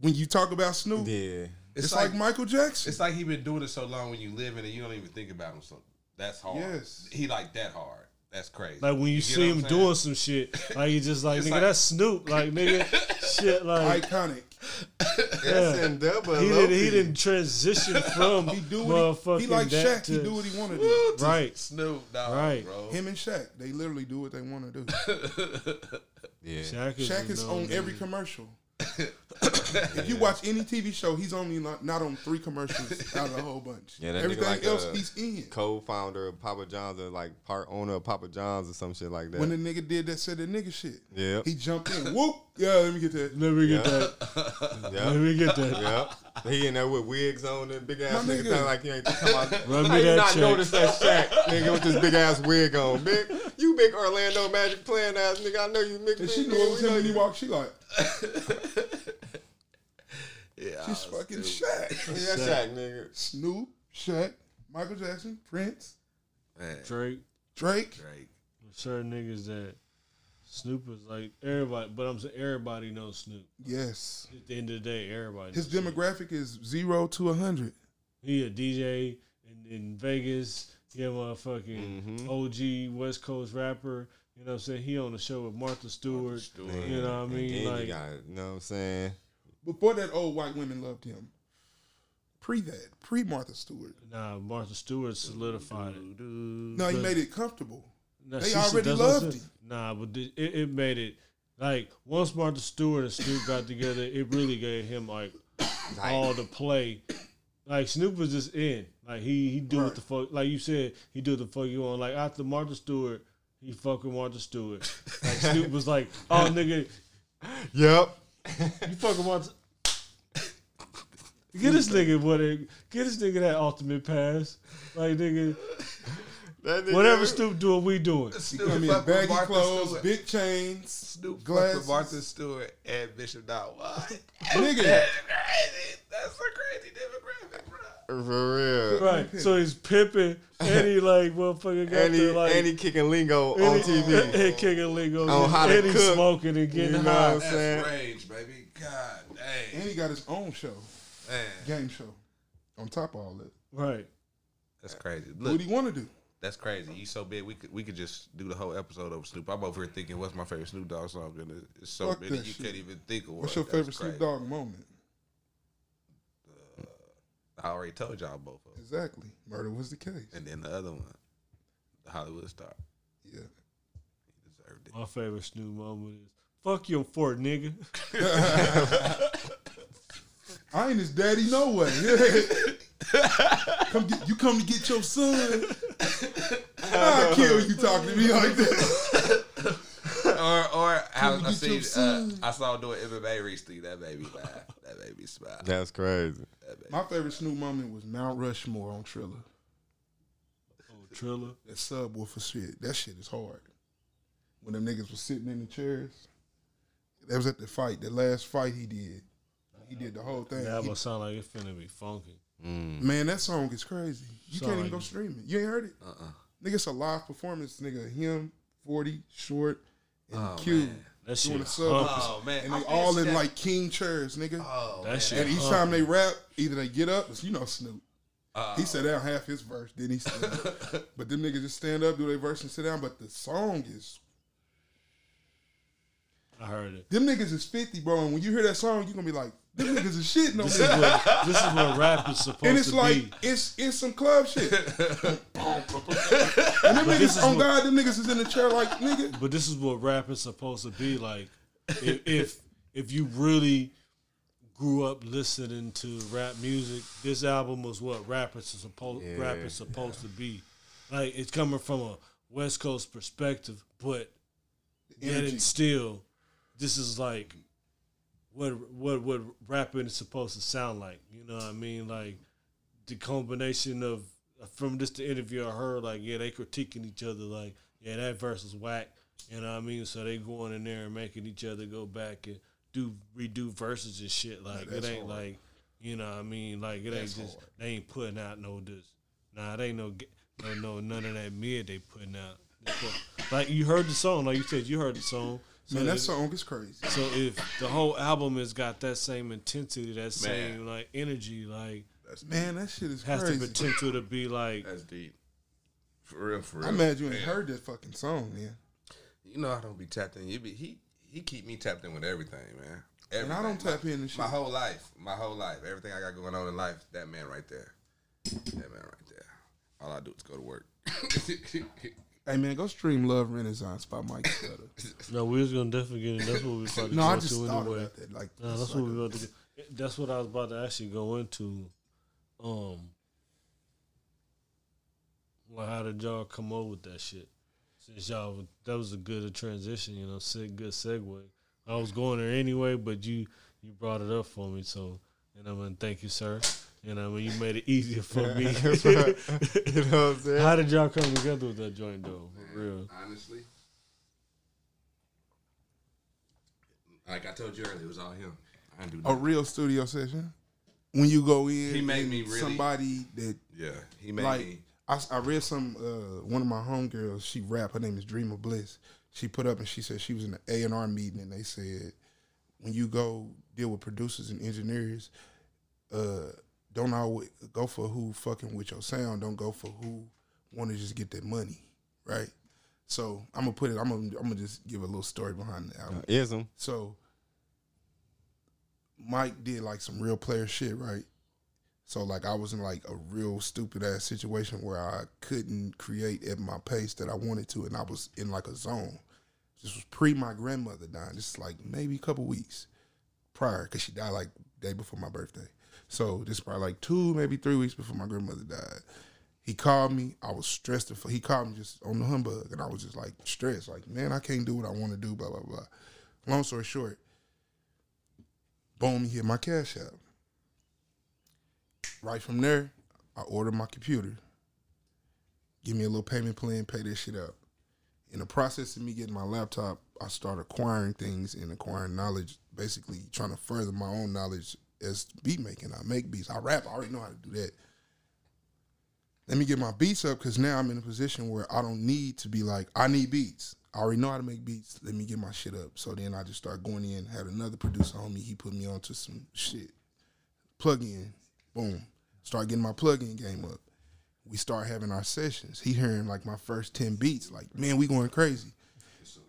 when you talk about Snoop, Yeah. It's, like, Michael Jackson. It's like he been doing it so long when you live in it, you don't even think about him. So that's hard. Yes. he like that hard. That's crazy. Like when you, get see him doing some shit, like you just like nigga, like- that's Snoop, like nigga, shit, like Iconic. That's in double. he didn't he didn't transition from He do what he, motherfucking he like that Shaq. to, He do what he want to do. right. Snoop, dog, Right. bro. Him and Shaq, they literally do what they want to do. Yeah. Shaq is, Shaq is on every commercial. if you watch any TV show, he's only not, not on three commercials out of a whole bunch. Yeah, that nigga Everything like else, a he's in. Co-founder of Papa John's or like part owner of Papa John's or some shit like that. When the nigga did that, said that nigga shit. yeah. He jumped in. Whoop. Yeah, let me get that. Let me get Yeah. that. Let me get that. Yeah. He in there with wigs on and big ass nigga, nigga. like you ain't talking about. Run How me you that not check. notice that Shaq nigga with this big ass wig on, big? You big Orlando Magic playing ass nigga. I know you big. And she big knew it was him when he know walked. She like, Yeah, she's fucking stupid. Shaq. Yeah, Shaq nigga. Snoop, Shaq, Michael Jackson, Prince, Man, Drake, Drake. Drake. certain niggas that Snoop is like everybody, but I'm saying everybody knows Snoop. Yes. At the end of the day, everybody. His knows Snoop. demographic is zero to a hundred. He a DJ in, in Vegas. He a motherfucking mm-hmm. OG West Coast rapper. You know what I'm saying? He on the show with Martha Stewart. Stewart. You know what I And mean? then Like, you got, you know what I'm saying? Before that, old white women loved him. Pre that, pre Martha Stewart. nah, Martha Stewart solidified it. No, he But- made it comfortable. Nah, They she- already that's loved saying. him. Nah, but the- it, it made it like once Martha Stewart and Snoop got together, it really gave him like all the play. Like Snoop was just in. Like he he do what the fuck. Like you said, he do what the fuck you want. Like after Martha Stewart, he fucking Martha Stewart. Like Snoop was like, oh nigga, Yep. you fucking Martha. Get this nigga what it, get this nigga that ultimate pass. Like nigga- whatever Snoop doing, we doing. He Snoop come in baggy Martha clothes, Stewart. big chains, Snoop fuck glasses. with Martha Stewart and Bishop Don. What? Nigga, That's crazy. That's a crazy demographic, bro. For real. Right. So he's pimping and he like motherfucker got And he, the like and he kicking lingo and on he- TV. and kicking lingo On how to and he's cook. smoking and getting You know high. what I'm saying? That's range, baby. God dang. and he got his own show, Man, game show. On top of all that, Right. that's crazy. what do you want to do? That's crazy. He's so big. We could we could just do the whole episode over Snoop. I'm over here thinking, what's my favorite Snoop Dogg song? And it's so Fuck many that you shit. can't even think of. What's your That's favorite Snoop. Dogg moment? Uh, I already told y'all both of them. Exactly. Murder was the case. And then the other one, the Hollywood star. Yeah. He deserved it. My favorite Snoop moment is fuck your fort nigga. I ain't his daddy no way. come get, you come to get your son. I'll kill you talking to me like that. or or how I get see uh. I saw him doing MMA recently. That made me laugh. That baby me smile. That's crazy. That made My favorite Snoop moment was Mount Rushmore on Triller. Oh, Triller. That subwoofer shit. That shit is hard. When them niggas was sitting in the chairs. That was at the fight, the last fight he did. He did the whole thing. That He- would sound like it finna be funky. Mm. man, that song is crazy. You Sound can't even go it. stream it. You ain't heard it? Uh-uh. Nigga, it's a live performance. Nigga, him, 40, Short, and Oh, Q. man. That Doing shit the sub. Oh man, And they did all in that. like king chairs, nigga. Oh, That man. shit and each time they rap, either they get up, you know Snoop. Oh. He sat down half his verse, then he stood up. but them niggas just stand up, do their verse, and sit down. But the song is I heard it. them niggas is fifty, bro. And when you hear that song, you're gonna be like, them niggas is shitting on This is what this is what rap is supposed to be. And it's to like be. it's it's some club shit. and them this niggas is on what- God, them niggas is in the chair like nigga. But this is what rap is supposed to be like. If if, if you really grew up listening to rap music, this album was what rap is supposed rap is supposed to be. Like it's coming from a West Coast perspective, but yet Energy. it's still this is like what what what rapping is supposed to sound like. You know what I mean? Like the combination of from just the interview I heard, like yeah, they critiquing each other, like yeah, that verse is whack. You know what I mean? So they going in there and making each other go back and do redo verses and shit. Like it ain't hard. like you know what I mean? Like it ain't just hard. they ain't putting out no this. Nah, it ain't no no no none of that mid they putting out. Like you heard the song, like you said, you heard the song. So Man, that if- song is crazy. So if the whole album has got that same intensity, that same like energy, like Man, that shit is has crazy. the potential to be like That's deep. For real, for real. I'm mad you ain't heard that fucking song, man. You know I don't be tapped in. You be he he keep me tapped in with everything, man. And I don't Everything. tap in and shit. My whole life, my whole life, everything I got going on in life, that man right there, that man right there. All I do is go to work. Hey man, go stream Love Renaissance by Mike Sutter. no, we was gonna definitely get it. That's what we about to no, go I just into thought anyway. about that. Like, No, it's that's like what we a- about to get. That's what I was about to actually go into. Um, well, how did y'all come up with that shit? Since y'all, that was a good transition, you know, sig- good segue. I was going there anyway, but you you brought it up for me, so and I'm gonna thank you, sir. You know, I mean, you made it easier for me. you know what I'm saying? how did y'all come together with that joint, though? For real. Honestly, like I told you earlier, it was all him. I didn't do a real studio session. When you go in, He made me really- somebody that Yeah, he made like me. I, I read some uh, one of my homegirls. She rap. Her name is Dream of Bliss. She put up and she said she was in an A and R meeting and they said when you go deal with producers and engineers, uh, don't always go for who fucking with your sound. Don't go for who want to just get that money, right? So I'm gonna put it. I'm gonna I'm gonna just give a little story behind the album. Uh, ism. So Mike did like some real player shit, right? So like I was in like a real stupid ass situation where I couldn't create at my pace that I wanted to, and I was in like a zone. This was pre my grandmother dying. This is like maybe a couple weeks prior, cause she died like day before my birthday. So this is probably like two, maybe three weeks before my grandmother died. He called me. I was stressed. He called me just on the humbug, and I was just like stressed. Like, man, I can't do what I want to do. Blah blah blah. Long story short, boom, he hit my cash app. Right from there, I ordered my computer. Give me a little payment plan, pay this shit up. In the process of me getting my laptop, I start acquiring things and acquiring knowledge, basically trying to further my own knowledge as beat making. I make beats. I rap. I already know how to do that. Let me get my beats up because now I'm in a position where I don't need to be like, I need beats. I already know how to make beats. Let me get my shit up. So then I just start going in, had another producer on me. He put me onto some shit. Plug in, boom. Start getting my plug-in game up. We start having our sessions. He hearing like my first 10 beats, like, man, we going crazy.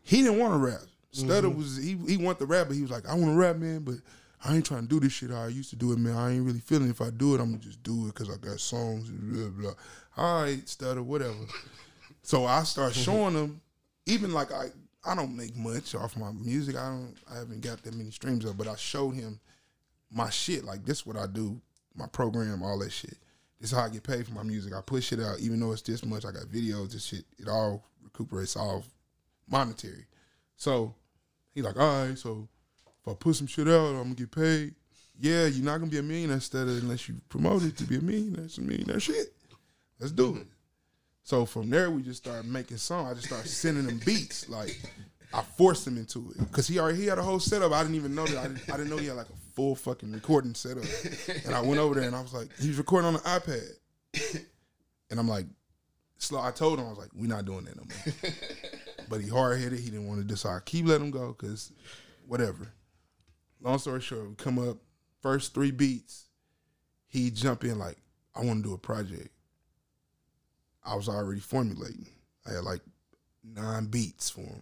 He didn't want to rap. Studda mm-hmm. was he he wanted to rap, but he was like, I want to rap, man, but I ain't trying to do this shit how I used to do it, man. I ain't really feeling it. if I do it, I'm gonna just do it because I got songs and blah blah. All right, Studda, whatever. so I start mm-hmm. showing him, even like I I don't make much off my music. I don't I haven't got that many streams up, but I showed him my shit. Like this is what I do, my program, all that shit. This is how I get paid for my music. I push it out, even though it's this much. I got videos, this shit. It all recuperates all monetary. So he's like, all right, so if I put some shit out, I'm gonna get paid. Yeah, you're not gonna be a millionaire Studda unless you promote it to be a millionaire. It's a millionaire shit. Let's do it. So from there, we just started making songs. I just started sending him beats. Like I forced him into it because he already he had a whole setup. I didn't even know that. I didn't, I didn't know he had like a full fucking recording setup. And I went over there and I was like, he was recording on an iPad. And I'm like, slow. I told him I was like, we're not doing that no more. But he hard headed. He didn't want to decide. Keep letting him go because whatever. Long story short, we come up first three beats. He jump in like, I want to do a project. I was already formulating. I had like nine beats for him.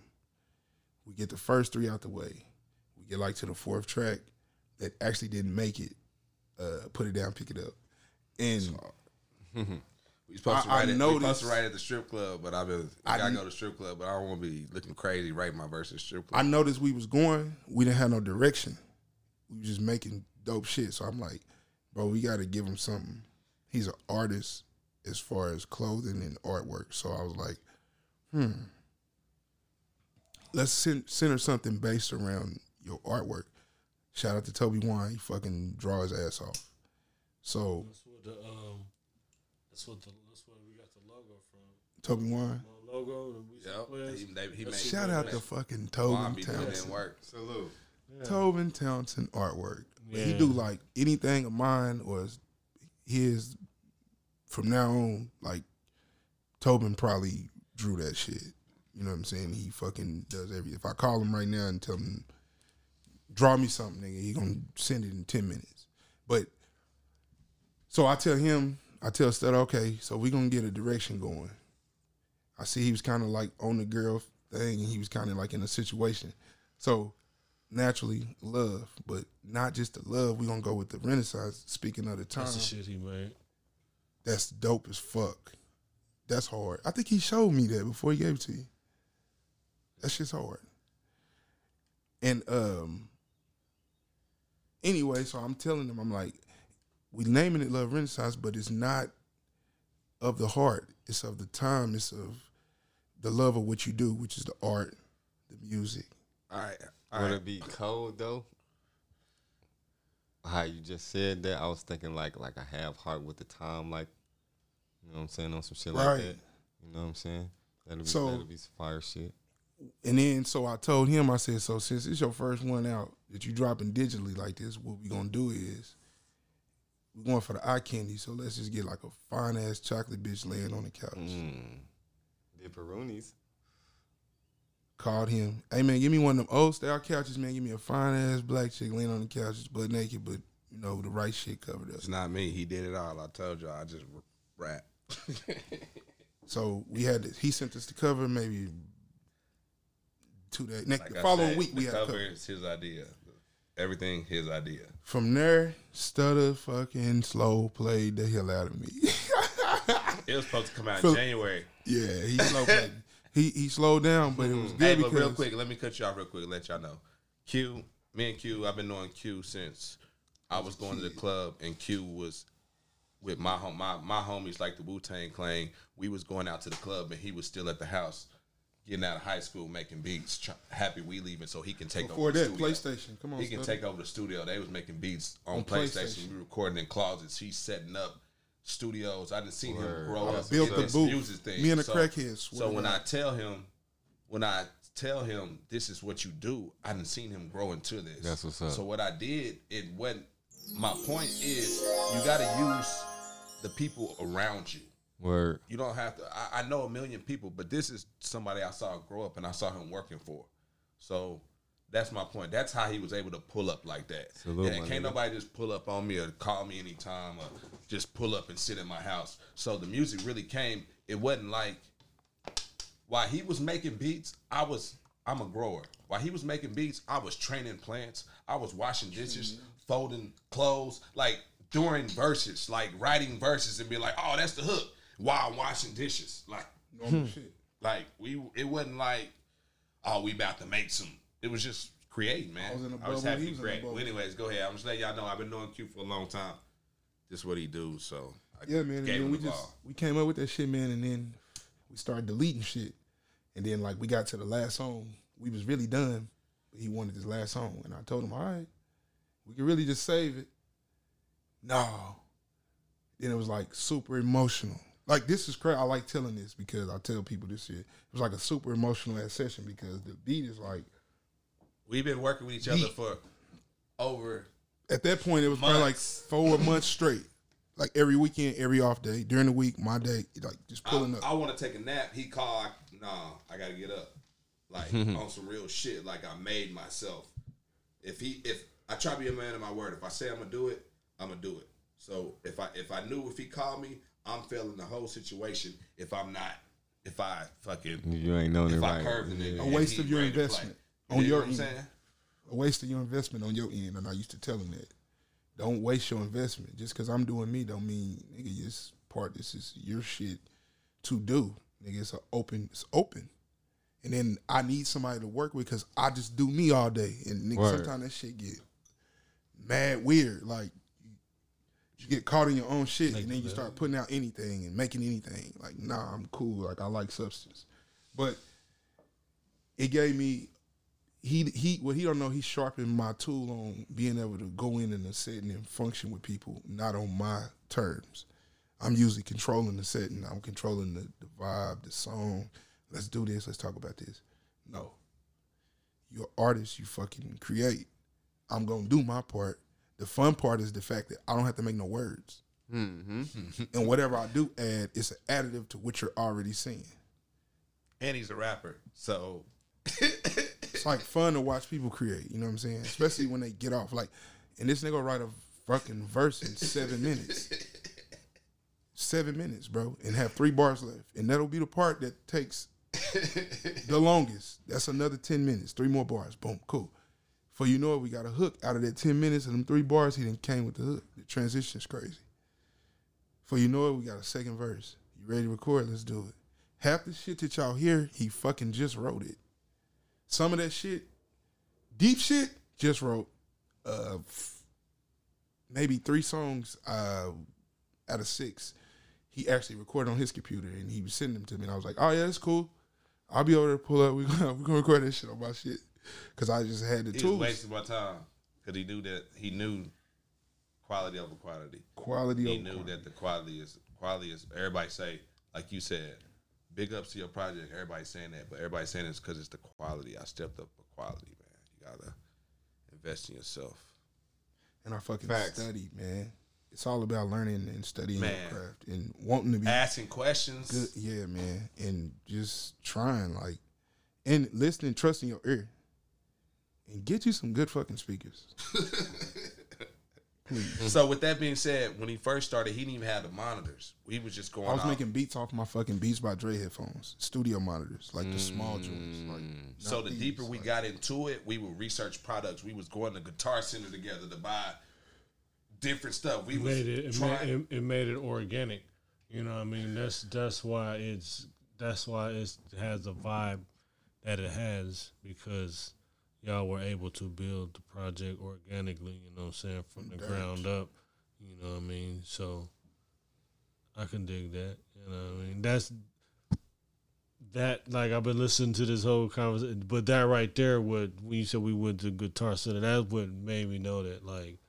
We get the first three out the way. We get like to the fourth track that actually didn't make it. Uh, put it down, pick it up, and We supposed to I- I write it. We noticed- supposed to write at the strip club, but I've been. I, I gotta go to strip club, but I don't want to be looking crazy writing my verse at strip I club. noticed we was going. We didn't have no direction. We was just making dope shit. So I'm like, bro, we got to give him something. He's an artist as far as clothing and artwork. So I was like, hmm, let's cen- center something based around your artwork. Shout out to Toby Wine. He fucking draw his ass off. So That's what the um, that's what the that's what we got the logo from. Toby Wine. Logo. The Yep. He, they, he made, Shout out to fucking Juan Tobin be doing work. Salute. Tobin Townsend artwork. But He do like anything of mine or his from now on, like Tobin probably drew that shit. You know what I'm saying? He fucking does everything. If I call him right now and tell him, draw me something, nigga, he gonna send it in 10 minutes. But, so I tell him, I tell Stud, okay, so we gonna get a direction going. I see he was kind of like on the girl thing and he was kind of like in a situation. So, naturally, love, but not just the love. We're gonna go with the Renaissance, speaking of the time. That's the shit he made. That's dope as fuck. That's hard. I think he showed me that before he gave it to you. That shit's hard. And um anyway, so I'm telling them, I'm like, we naming it Love Renaissance, but it's not of the heart. It's of the time. It's of the love of what you do, which is the art, the music. All right. All Would right. it be cold though? How you just said that, I was thinking like like I have heart with the time, like you know what I'm saying, on some shit like that. You know what I'm saying? That'll be So- that'll be some fire shit. And then so I told him, I said, so since it's your first one out that you dropping digitally like this, what we gonna do is we're going for the eye candy. So let's just get like a fine ass chocolate bitch laying on the couch. Mm. The Peronis. Called him, hey man, give me one of them old style couches, man. Give me a fine ass black chick laying on the couch, just butt naked, but you know the right shit covered up. It's not me. He did it all. I told y'all. I just rap. So we had to, he sent us the cover maybe two days. Next Like the following said, week we had cover cover. is his idea. Everything his idea. From there, Studda fucking slow played the hell out of me. It was supposed to come out in January. Yeah, he slow played. He he slowed down, but it was mm-hmm. good Hey, but because real quick, let me cut you off real quick. Let y'all know. Q, me and Q, I've been knowing Q since I was going to the club, and Q was with my home, my my homies like the Wu Tang Clan. We was going out to the club, and he was still at the house, getting out of high school, making beats. Try, happy we leaving, so he can take before over the that studio. PlayStation. Come on, He can Studda. take over the studio. They was making beats on, On PlayStation. PlayStation. We recording in closets. He's setting up studios. I didn't see him grow I up. built the booth. Music thing. Me and the so, crackheads, So when I tell him, when I tell him this is what you do, I didn't seen him grow into this. That's what's up. So what I did, it went. My point is, you got to use the people around you. Word. You don't have to. I, I know a million people, but this is somebody I saw grow up and I saw him working for. So that's my point. That's how he was able to pull up like that. Salute, and can't nigga. nobody just pull up on me or call me anytime or just pull up and sit in my house. So the music really came. It wasn't like while he was making beats, I was I'm a grower. While he was making beats, I was training plants. I was washing dishes, mm-hmm. folding clothes, like during verses, like writing verses and be like, "Oh, that's the hook." While I'm washing dishes, like Normal hmm. shit. like we, it wasn't like, "Oh, we about to make some." It was just creating, man. I was in I was happy to was in a create. Well, anyways, go ahead. I'm just letting y'all know I've been knowing Q for a long time. This is what he do. So I Yeah, man. And then we just ball. we came up with that shit, man, and then we started deleting shit. And then like we got to the last song, we was really done. But he wanted this last song, and I told him, all right, we can really just save it. No. Then it was like super emotional. Like this is crazy. I like telling this because I tell people this shit. It was like a super emotional ass session because the beat is like We've been working with each other Yeet. for over at that point it was probably like four months straight. Like every weekend, every off day, during the week, my day, like just pulling up. I, want to take a nap. He called. Nah, I gotta get up. Like on some real shit. Like I made myself. If he, if I try to be a man of my word. If I say I'm gonna do it, I'm gonna do it. So if I, if I knew if he called me, I'm feeling the whole situation. If I'm not, if I fucking, You ain't known it if I right. curve the nigga, A waste of your ready to play. investment You Oh, on dig your what I'm end. saying? a waste of your investment on your end, and I used to tell him that. Don't waste your investment. Just because I'm doing me, don't mean nigga, this part, this is your shit to do. Nigga, it's open, it's open. And then I need somebody to work with because I just do me all day, and nigga, Word. sometimes that shit get mad weird. Like you get caught in your own shit, and then you start putting out anything and making anything. Like, nah, I'm cool. Like I like substance, but it gave me he he what he don't know he sharpened my tool on being able to go in in a setting and function with people not on my terms. I'm usually controlling the setting. I'm controlling the, the vibe, the song. Let's do this. Let's talk about this. No, you're artist. You fucking create. I'm gonna do my part. The fun part is the fact that I don't have to make no words, Mm-hmm. and whatever I do add, it's an additive to what you're already seeing. and he's a rapper. So It's like fun to watch people create. You know what I'm saying? Especially when they get off. Like, and this nigga write a fucking verse in seven minutes. Seven minutes, bro, and have three bars left, and that'll be the part that takes the longest. That's another ten minutes. Three more bars. Boom. Cool. For you know it, we got a hook out of that ten minutes and them three bars. He then came with the hook. The transition's crazy. For you know it, we got a second verse. You ready to record? Let's do it. Half the shit that y'all hear, he fucking just wrote it. Some of that shit, deep shit, just wrote. Uh, maybe three songs uh, out of six. He actually recorded on his computer and he was sending them to me. And I was like, "Oh yeah, that's cool. I'll be able to pull up. We're gonna, we gonna record that shit on my shit." Because I just had the he tools. wasting my time because he knew that he knew quality over quantity. Quality He over knew quantity. that the quality is quality is. Everybody say like you said, big ups to your project. Everybody's saying that, but everybody's saying it's because it's the quality. I stepped up for quality, man. You gotta invest in yourself. And I fucking Facts. studied, man. It's all about learning and studying Man. your craft and wanting to be Asking questions. good. Yeah, man. And just trying, like, and listening, trusting your ear. And get you some good fucking speakers. Please. So with that being said, when he first started, he didn't even have the monitors. We was just going. I was off. making beats off my fucking Beats by Dre headphones, studio monitors, like the small joints. Like, mm. So the these, deeper we like- got into it, we would research products. We was going to Guitar Center together to buy different stuff. We It was made it, it, made, it, it made it organic. You know what I mean? That's that's why it's that's why it has the vibe that it has because y'all were able to build the project organically, you know what I'm saying, from the ground up. You know what I mean? So I can dig that. You know what I mean? That's that like I've been listening to this whole conversation, but that right there, what when you said we went to Guitar Center, that's what made me know that like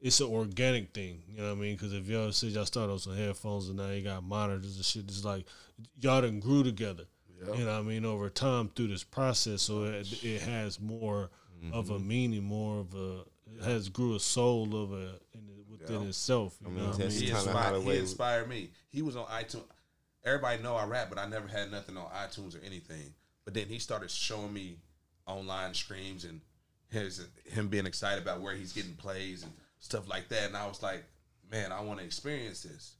it's an organic thing. You know what I mean? Because if y'all said y'all started on some headphones and now you got monitors and shit, it's like y'all done grew together. You know what I mean? Over time through this process, so it, it has more mm-hmm. of a meaning, more of a it has grew a soul of a in it, within itself. You I mean, know what I mean? he kinda how inspired, he inspired me. He was on iTunes. Everybody know I rap, but I never had nothing on iTunes or anything. But then he started showing me online streams and his him being excited about where he's getting plays and stuff like that. And I was like, man, I want to experience this.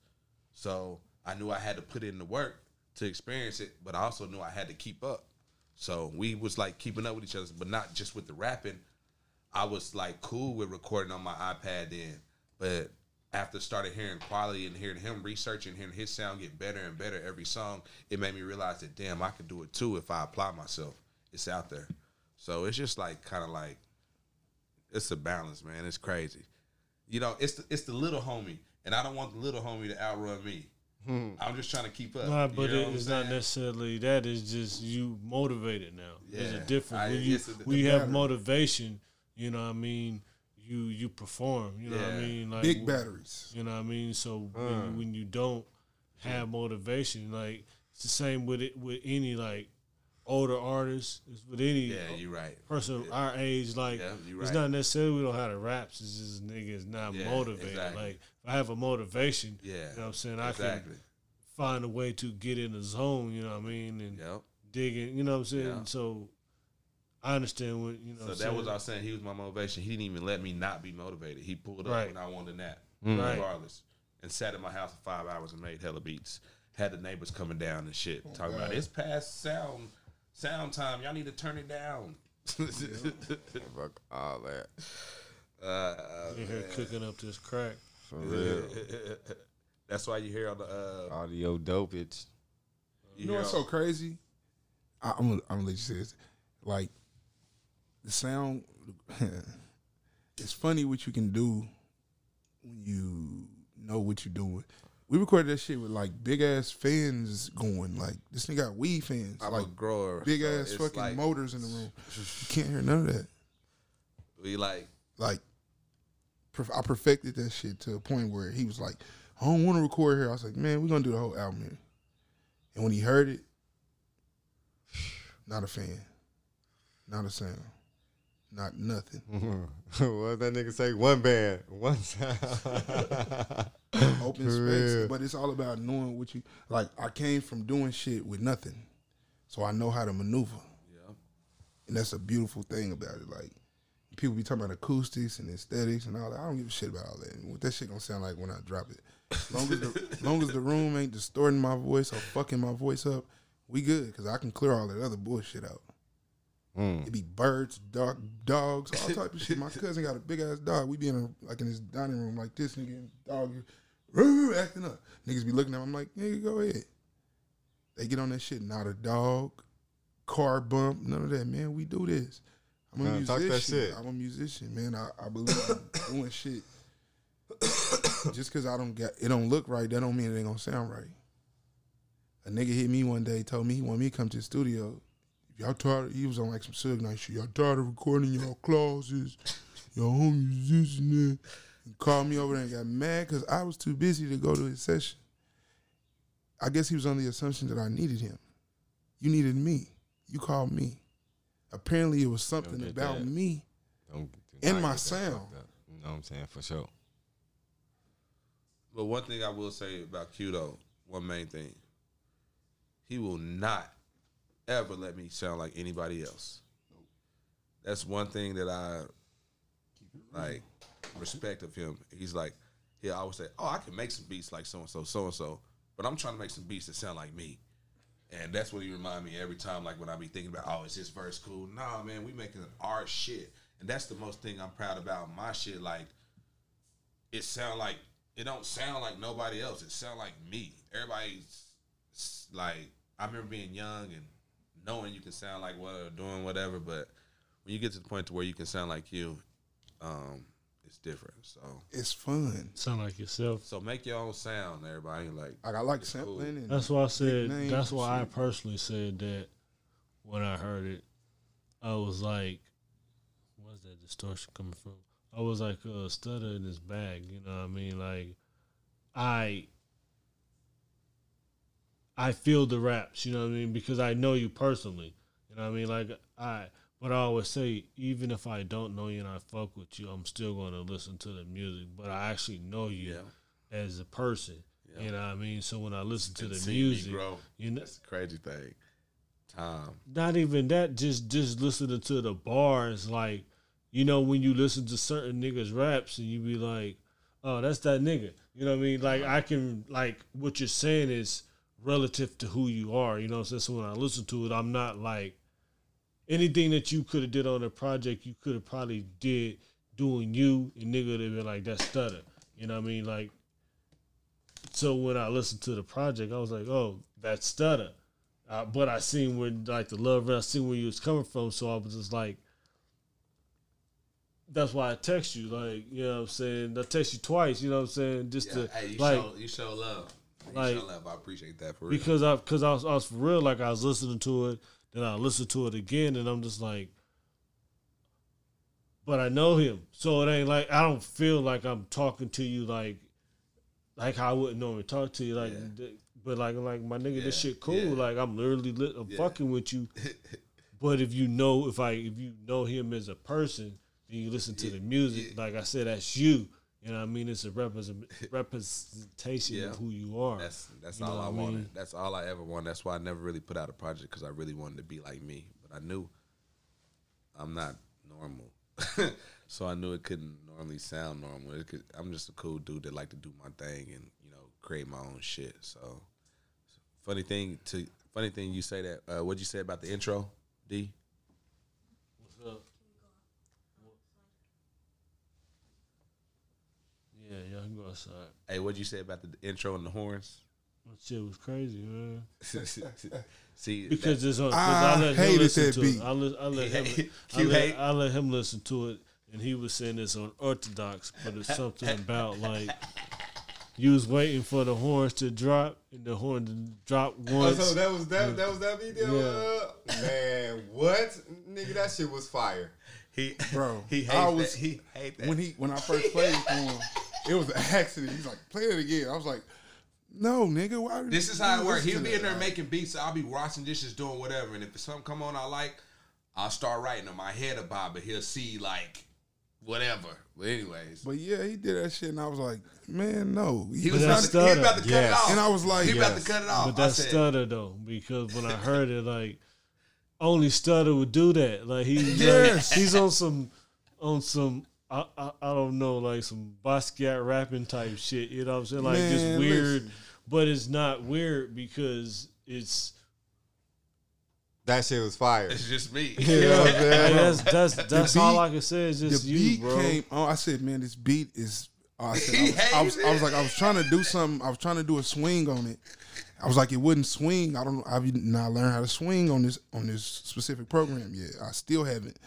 So I knew I had to put in the work to experience it, but I also knew I had to keep up. So we was like keeping up with each other, but not just with the rapping. I was like cool with recording on my iPad then, but after started hearing quality and hearing him researching, hearing his sound get better and better every song, it made me realize that damn, I could do it too if I apply myself. It's out there, so it's just like kind of like it's a balance, man. It's crazy, you know. It's the, it's the little homie, and I don't want the little homie to outrun me. Hmm. I'm just trying to keep up. Nah, you but know it, it's not necessarily that. It's just you motivated now. There's a Yeah. difference. I- when you it's a- when you have battery. motivation, you know what I mean. You you perform. You know what I mean. Like Big batteries. You know what I mean. So when, you, mm. when you don't have motivation, like it's the same with it with any like older artists. It's with any Yeah, you're right. person our age. Like Yeah, you it's right. not necessarily we don't have the raps. It's just niggas not Yeah, motivated. exactly. Like if I have a motivation, Yeah, you know what I'm saying. I exactly. can find a way to get in the zone. You know what I mean, and Yep. dig in. You know what I'm saying. Yeah. So I understand what you know. So what I'm that was saying. I was saying. He was my motivation. He didn't even let me not be motivated. He pulled up Right. when I wanted a nap, Right. regardless, and sat in my house for five hours and made hella beats. Had the neighbors coming down and shit, talking about God. it's past sound sound time. Y'all need to turn it down. Fuck all that. uh, in here cooking up this crack. For real. that's why you hear all the uh, Audio dopage. You know what's so crazy? I, I'm gonna, I'm gonna let you say this. Like the sound, it's funny what you can do when you know what you're doing. We recorded that shit with like big ass fans going. Like this thing got weed fans, I'm like a grower. big so ass fucking like, motors in the room. You can't hear none of that. We like Like perf- I perfected that shit to a point where he was like, "I don't want to record here." I was like, "Man, we're gonna do the whole album here." And when he heard it, not a fan, not a sound, not nothing. what that nigga say? One band, one sound. Open For space, real. but it's all about knowing what you like. I came from doing shit with nothing so I know how to maneuver. Yeah. And that's a beautiful thing about it. Like people be talking about acoustics and aesthetics and all that. I don't give a shit about all that. What that shit gonna sound like when I drop it. Long as the long as the room ain't distorting my voice or fucking my voice up, we good because I can clear all that other bullshit out. Mm. It be birds, dog, dogs, all type of shit. My cousin got a big ass dog. We be in a, like in his dining room like this, nigga, and dog "Roo," acting up. Niggas be looking at him. I'm like, nigga, go ahead. They get on that shit. Not a dog, car bump, none of that, man. We do this. I'm a Nah, talk musician. that shit. I'm a musician, man. I, I believe in doing shit. Just cause I don't get it don't look right, that don't mean it ain't gonna sound right. A nigga hit me one day, told me he wanted me to come to the studio. Y'all tired? He was on like some Suge Knight shit. Y'all tired of recording y'all clauses? Y'all home musician. He called me over there and got mad because I was too busy to go to his session. I guess he was on the assumption that I needed him. You needed me. You called me. Apparently, it was something get about that. me. Don't, do And not my sound. You know what I'm saying? For sure. But one thing I will say about Q though, one main thing, he will not ever let me sound like anybody else. That's one thing that I like respect of him. He's like, he always say, "Oh, I can make some beats like so and so, so and so," but I'm trying to make some beats that sound like me. And that's what he remind me every time, like when I be thinking about, oh, is this verse cool? Nah, man, we making our shit, and that's the most thing I'm proud about my shit. Like, it sound like it don't sound like nobody else. It sound like me. Everybody's like I remember being young and knowing you can sound like what or doing whatever, but when you get to the point to where you can sound like you, um, it's different. So It's fun. Sound like yourself. so make your own sound, everybody. Like Like I like sampling. And That's why I said. That's and why I personally said that when I heard it, I was like, "Where's that distortion coming from?" I was like, "Uh, Studda in his bag." You know what I mean? Like, I, I feel the raps. You know what I mean? Because I know you personally. You know what I mean? Like I, but I always say, even if I don't know you and I fuck with you, I'm still going to listen to the music. But I actually know you Yeah. as a person. You know what I mean? So when I listen to and the music, me you know, That's the crazy thing. Time. not even that. Just just listening to the bars, like you know, when you listen to certain niggas raps and you be like, "Oh, that's that nigga." You know what I mean? Like I can like what you're saying is relative to who you are. You know, what I'm saying? so when I listen to it, I'm not like anything that you could have did on the project. You could have probably did doing you, and nigga would have been like that Studda. You know what I mean? Like. So when I listened to the project, I was like, "Oh, that's Studda." Uh, but I seen where like the love, I seen where you was coming from, so I was just like, that's why I text you, like you know what I'm saying. I text you twice, you know what I'm saying, just to hey, you like show you show love. You like- show love. I appreciate that for real. because I because I was, I was for real, like I was listening to it, then I listen to it again, and I'm just like, but I know him, so it ain't like I don't feel like I'm talking to you like like how I wouldn't normally talk to you, like. Yeah. But like, like my nigga, this shit cool. yeah. Like I'm literally lit, I'm Yeah. fucking with you. But if you know, if I, if you know him as a person, then you listen to Yeah, the music, yeah. like I said, that's you. You know what I mean? It's a represent, representation Yeah. of who you are. That's that's You all I I wanted. That's all I ever wanted. That's why I never really put out a project because I really wanted to be like me. But I knew I'm not normal, so I knew it couldn't normally sound normal. It could, I'm just a cool dude that like to do my thing and you know create my own shit. So funny thing to funny thing you say that. Uh, what'd you say about the intro, D? What's up? Yeah, y'all can go outside. Hey, what'd you say about the intro and the horns? That shit was crazy, man. See, Because it's on. 'cause I let him listen to beat. It. I let, I let him. I let, I let him listen to it, and he was saying it's unorthodox, but it's something about like you was waiting for the horns to drop, and the horn to drop Oh, once. so that was that. That was that video. Yeah. Uh, man, what nigga? That shit was fire. he, Bro, he hates I was- that. He hate that. when he when I first played it for him, it was an accident. He's like, play it again. I was like, no, nigga, why? would This you is how it works. He'll be in there that? making beats. I'll be washing dishes, doing whatever. And if something come on I like, I'll start writing in My head about bob, but he'll see like whatever. But anyways, But yeah, he did that shit, and I was like, man, no. he was, But about to, he about to cut Yes. it off. And I was like, he about to cut it off. But I that's said, Studda though, because when I heard it, like only Studda would do that. Like he, Yes. like, he's on some, on some. I, I, I don't know, like some Basquiat rapping type shit. You know what I'm saying? Like just weird, listen. but it's not weird because it's. That shit was fire. it's just me. You know what I'm saying? that's that's that's beat- all I can say is the just you, beat bro. came on. I said, man, this beat is. oh, I, said, He I, was, I, was, hates I was like, I was trying to do something. I was trying to do a swing on it. I was like, it wouldn't swing. I don't. I've not learned how to swing on this on this specific program yet. I still haven't.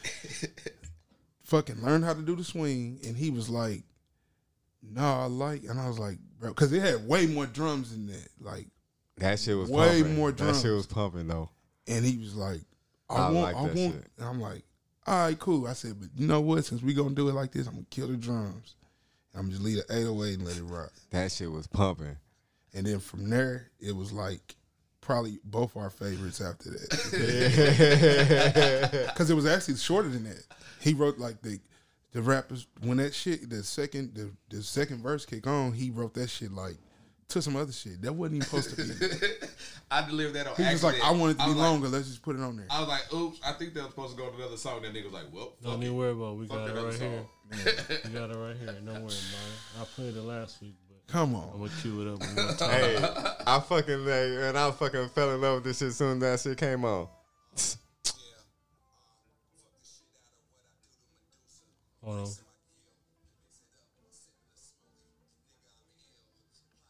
fucking learned how to do the swing, and he was like, "No, I like," and I was like, "Bro," because it had way more drums than that. Like, That shit was Way pumping. more That shit was pumping though. and he was like, "I, I want, like I want," shit. and I'm like, "All right, cool." I said, "But you know what? Since we gonna do it like this, I'm gonna kill the drums. I'm just leave the 808 and let it rock." That shit was pumping. And then from there, it was like probably both our favorites after that. Because it was actually shorter than that. He wrote like the the rappers when that shit the second the, the second verse kick on, he wrote that shit like to some other shit. That wasn't even supposed to be. I delivered that on He was like. I want it to be was like- longer, let's just put it on there. I was like, oops, I think that was supposed to go to another song. That nigga was like, well, Don't fuck even worry about. it. We Fuck got it other right here. song. We got it right here. Don't worry about it. I played it last week, but Come I'm on. gonna cue it up one more time. hey, I fucking like, and I fucking fell in love with this shit soon as that shit came on. Hold on.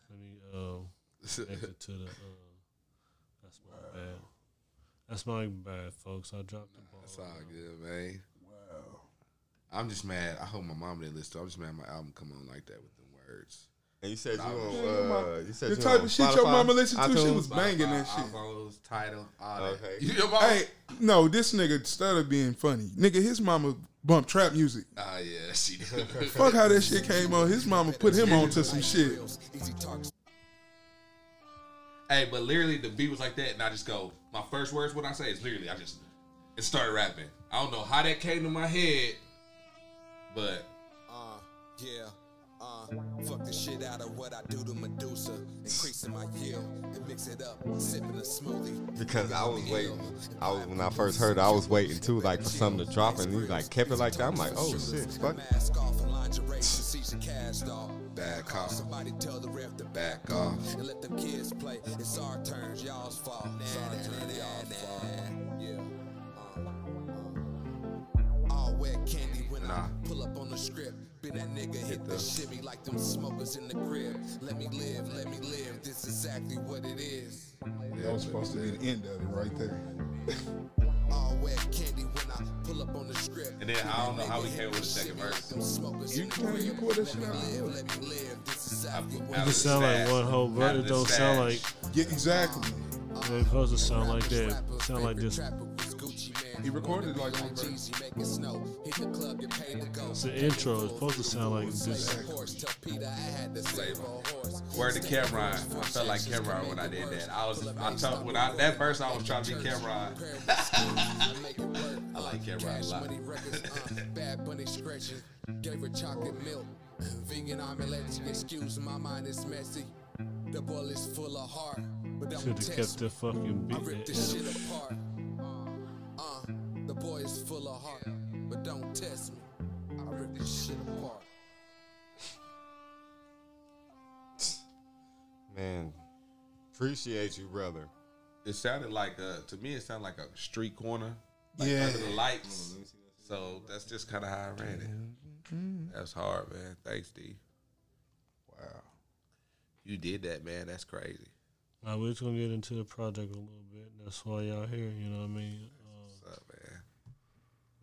Let me um exit to the. Uh, that's my bad. That's my bad, folks. I dropped the ball. It's all good, man. Wow. I'm just mad. I hope my mom didn't listen. to it. I'm just mad my album come on like that with them words. And you said you Nah, on, uh, you said The you type on of shit your mama listened to, she was banging that Spotify, shit. iPhones, Tidal, all that. Okay. You, your mom? Hey, no, this nigga started being funny. Nigga, his mama bumped trap music. Ah, yeah, she did. Fuck how that shit came on. His mama put him on to some shit. hey, but literally the beat was like that, and I just go. My first words, what I say is literally, I just it started rapping. I don't know how that came to my head, but Uh, yeah. Uh, fuck the shit out of what I do to Medusa. Increasing my yield and mix it up. Sipping a smoothie. Because I was waiting. I was when I first heard it, I was waiting too, like for something to drop, and he like kept it like that. I'm like, oh shit, fuck. Mask off and lingerie. Caesar cast off. Back off. Somebody tell the ref to back off. and let them kids play. It's our turns, y'all's fault. It's our turn, y'all's fault. Yeah. Uh, all wet candy when Nah. I pull up on the script. Been that nigga hit the shimmy like them smokers in the crib. Let me live, let me live. This is exactly what it is. That was supposed to be the end of it right there. All wet candy when I pull up on the script. And then I don't know how we came with the second verse. Them smokers You in the can you crib. pull that Let shit me out. live, let me live. This is exactly what Out It of the sound like one whole verse. It the don't sound like. Yeah, exactly. it's supposed to sound like that. It sound like this. He recorded like one verse. Jeezy make it snow. Hit the club, get paid to go. It's the intro. It's supposed to sound like this. Horse, the Peter I had to save a horse. Word to Cameron. I felt like Cameron when I did that. I was, I told when I that verse I was trying to be Cameron. I like Cameron a lot. Money records, bad bunny scratching. Gave her chocolate milk. Vegan omelette. Excuse my mind is messy. The boy is full of heart, but don't Should have test kept the fucking I rip beat. Appreciate you, brother. It sounded like a to me. It sounded like a street corner, like Yeah. under the lights. So that's just kind of how I ran it. That's hard, man. Thanks, D. Wow. You did that, man. That's crazy. Now we're just gonna get into the project a little bit. That's why y'all here. You know what I mean? Uh, What's up, man?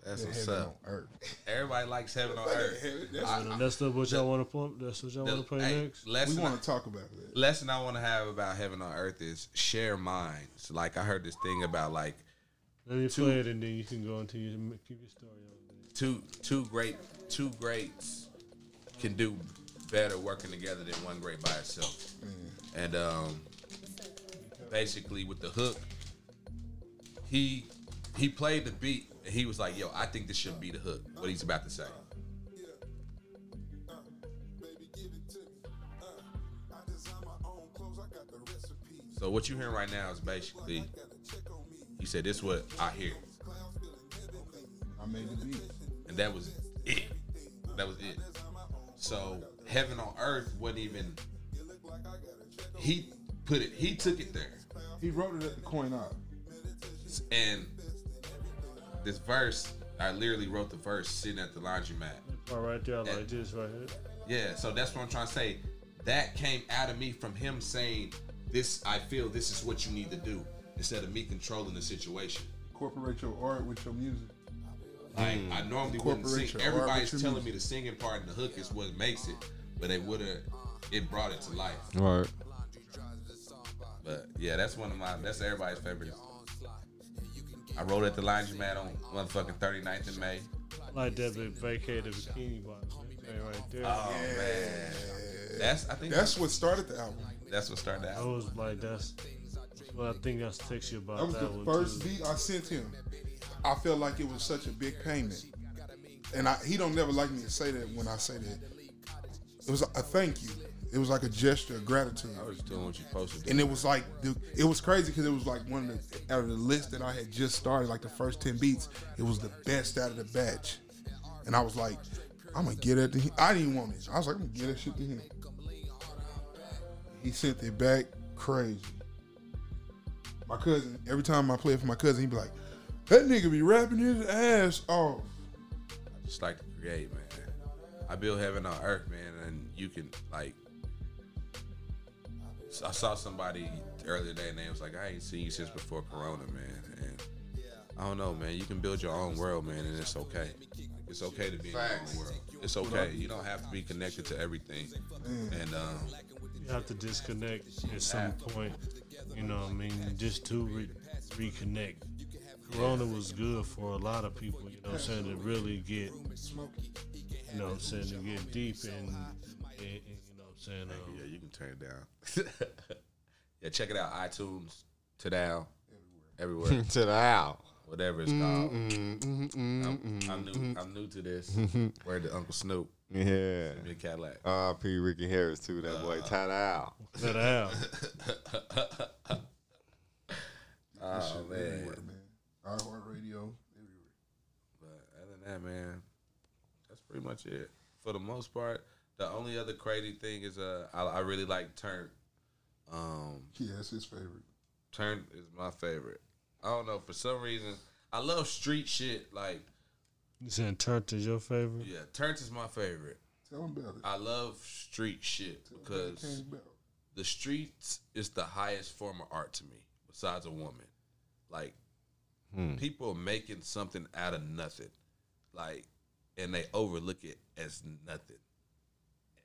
That's what's heaven up. on earth. Everybody likes heaven on earth. That's the what y'all want to play. That's what y'all want to play Hey, next. We want to talk about that. lesson I want to have about heaven on earth is share minds. Like I heard this thing about like Let me play it, and then you can go into your keep your story on. two two great two greats can do better working together than one great by itself. And um, basically with the hook, he he played the beat and he was like, yo, I think this should be the hook, what he's about to say. So what you hearing right now is basically, he said this is what I hear. I made the beat. And that was it. That was it. So heaven on earth wasn't even. He put it. He took it there. He wrote it at the coin op. And this verse, I literally wrote the verse sitting at the laundromat. All right there, like this right here. Yeah, so that's what I'm trying to say. That came out of me from him saying, "This, I feel this is what you need to do," instead of me controlling the situation. Incorporate your art with your music. Like I normally wouldn't sing. Incorporate your art Everybody's with your telling me the singing part and the hook is what makes it, but they would have. It brought it to life. Right. But yeah, that's one of my. That's everybody's favorite. I wrote at the laundromat on motherfucking 39th of May. Like that big vacated bikini bottom. Right there. Oh man, that's I think That's what started the album. that's what started the album. I out. was like, that's. Well, I think I text you about That was that, the one first too. beat I sent him. I felt like it was such a big payment, and I, he don't never like me to say that when I say that. It was a thank you. It was like a gesture of gratitude, I was doing what you supposed to do. and it was like it was crazy because it was like one of the out of the list that I had just started, like the first ten beats. It was the best out of the batch, and I was like, I'm gonna get it to him. I didn't want it. I was like, I'm gonna get that shit to him. He sent it back crazy. My cousin, every time I play it for my cousin, he'd be like, that nigga be rapping his ass off. just like to create, man. I build heaven on earth, man, and you can like. So I saw somebody earlier today, and they was like, "I ain't seen you since before Corona, man." And I don't know, man. You can build your own world, man, and it's okay. It's okay to be in your own world. It's okay. You don't have to be connected to everything. And um, You have to disconnect at some point. You know what I mean? Just to re- reconnect. Corona was good for a lot of people, you know what I'm saying, to really get, you know what I'm saying, to get deep and, and, saying, um, yeah, you can turn it down. yeah, check it out. iTunes, Today, everywhere, to the owl. whatever it's mm-hmm, called. Mm-hmm, I'm, I'm mm-hmm. new. I'm new to this. Where the Uncle Snoop. Yeah. Give me a Cadillac. R.P. Ricky Harris too. That boy. Tie the owl. that out. Oh man. Everywhere, man. iHeartRadio, everywhere. But other than that, man, that's pretty much it. For the most part, the only other crazy thing is uh, I, I really like Turn. Um, Yeah, that's his favorite. Turn is my favorite. I don't know for some reason I love street shit. Like You saying Turnt is your favorite? yeah, Turn is my favorite. Tell him about it. I love street shit because the streets is the highest form of art to me, besides a woman. Like people are making something out of nothing, like, and they overlook it as nothing,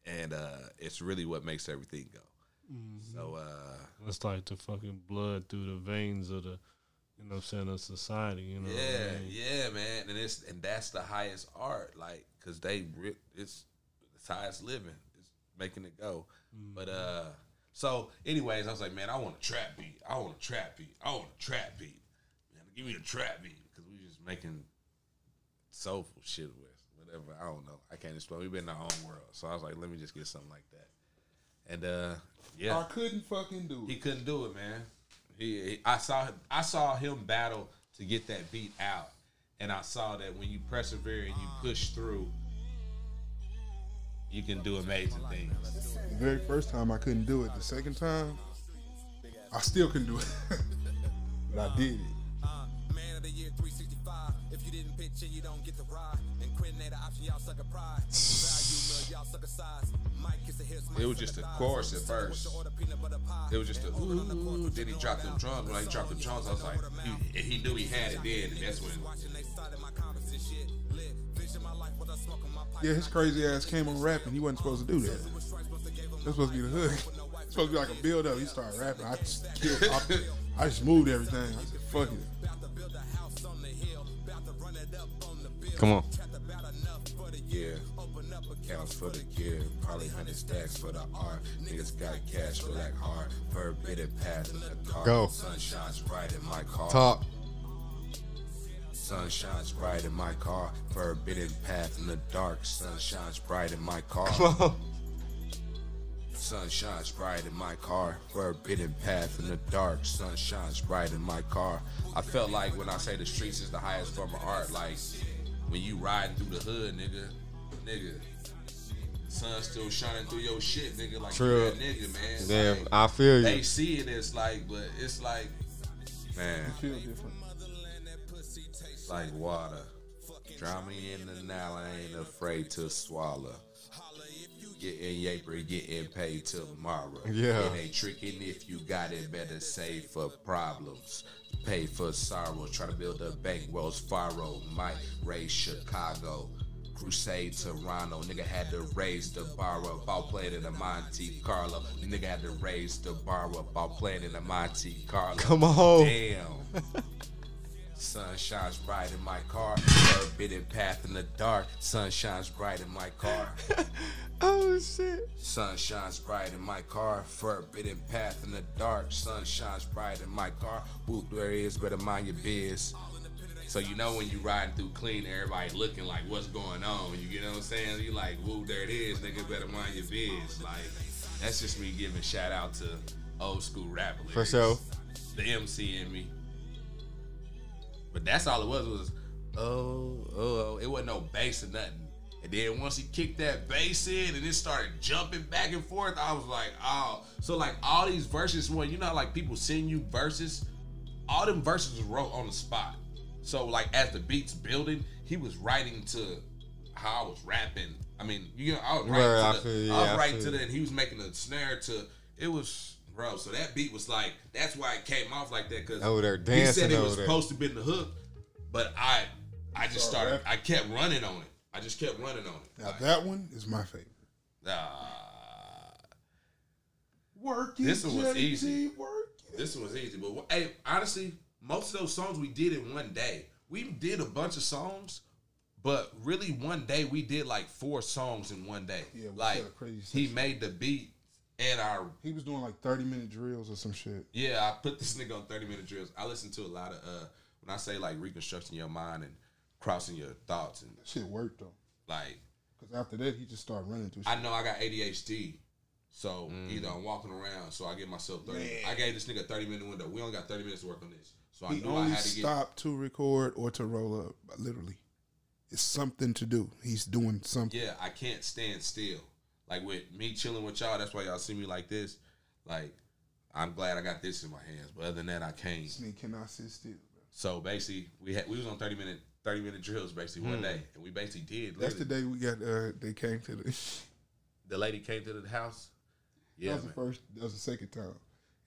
and uh, it's really what makes everything go. So uh, It's like the fucking blood through the veins of the, you know what I'm saying, of society, you know yeah, I mean? yeah, man, and it's and that's the highest art, like, cause they re- it's it's highest living, it's making it go. But uh, so anyways, I was like, man, I want a trap beat, I want a trap beat, I want a trap beat, man, give me a trap beat, cause we just making soulful shit with whatever. I don't know, I can't explain. We've been in our own world, so I was like, let me just get something like that, and uh, yeah, I couldn't fucking do it. he couldn't do it, man. He, he- I saw I saw him battle to get that beat out, and I saw that when you persevere and you push through, you can do amazing things. The very first time I couldn't do it. The second time, I still couldn't do it. but I did it. If you didn't pitch in, you don't get the ride. And quitting ain't an option, y'all suck a pride. Value mill, y'all suck a size. Mike is a hit, It was just a chorus at first. It was just a ooh. Then he dropped them drums. When he dropped the drums, I was like, he, he knew he had it then, and that's when. Yeah, his crazy ass came on rapping. He wasn't supposed to do that. That's supposed to be the hood. It's supposed to be like a build up. He started rapping. I just. I, I just moved everything. I said, fuck it. Come on. Yeah. Counts for the gear, probably hundred stacks for the art. Niggas got cash for that hard. Forbidden path in the car. Go. Sun shines bright in my car. Talk. Sun shines bright in my car. Forbidden path in the dark. Sun shines bright in my car. Sun shines bright in my car. Forbidden path in the dark. Sun shines bright in my car. I felt like when I say the streets is the highest form of art, like when you riding through the hood, nigga, nigga, sun still shining through your shit, nigga. Like True. that nigga, man. Damn, Like, I feel you. they see it as like, but it's like, man, Feel different. like water. Drown me in the Nile, I ain't afraid to swallow. Getting yaper, getting paid tomorrow. Yeah. It ain't tricking if you got it, better save for problems. Pay for sorrow, try to build a bank, Wells Fargo. Might raise Chicago. Crusade Toronto, nigga had to raise the bar up, about playing in the Monte Carlo. Nigga had to raise the bar up, about playing in the Monte Carlo. Come on. Damn. Sun shines bright in my car. Forbidden path in the dark. Sun shines bright in my car. Oh shit. Sun shines bright in my car. Forbidden path in the dark. Sun shines bright in my car. Whoop, there it is. Better mind your biz. So you know when you riding through clean, everybody looking like what's going on. You get what I'm saying? You like, whoop, there it is, nigga. Better mind your biz. Like that's just me giving shout out to old school rap lyrics. For sure. The MC in me. But that's all it was was oh oh. It wasn't no bass or nothing. And then once he kicked that bass in and it started jumping back and forth, I was like, oh. So like all these verses, when you know like people send you verses, all them verses was wrote on the spot. So like as the beats building, he was writing to how I was rapping. I mean, you know, I was writing Right, to the, feel I was yeah, I writing to the, and he was making a snare to. It was bro. So that beat was like that's why it came off like that because Over there he dancing said it was there. supposed to be in the hook, but I I just Sorry, started. rap. I kept running on it. I just kept running on it. Now Like, that one is my favorite. ah. Work This one was easy. Work. This one was easy, but hey, honestly, most of those songs we did in one day. We did a bunch of songs, but really one day we did like four songs in one day. Yeah, we like set a crazy he made the beat and I He was doing like 30 minute drills or some shit. yeah. I put this nigga on thirty minute drills. I listen to a lot of uh when I say like reconstructing your mind and crossing your thoughts and That shit worked though. like Because after that, he just started running through shit. I know I got ADHD. So either I'm walking around, so I give myself thirty. Man. I gave this nigga a thirty minute window. We only got thirty minutes to work on this, so I he knew I only had to get. stopped to record or to roll up. Literally. It's something to do. He's doing something. Yeah, I can't stand still. Like with me chilling with y'all, that's why y'all see me like this. Like, I'm glad I got this in my hands, but other than that, I can't. This nigga cannot sit still. Bro. So basically, we had we was on thirty minute thirty minute drills basically one day, and we basically did. That's the day we got. Uh, they came to the. the lady came to the house. that Yeah, was the first. That was the second time,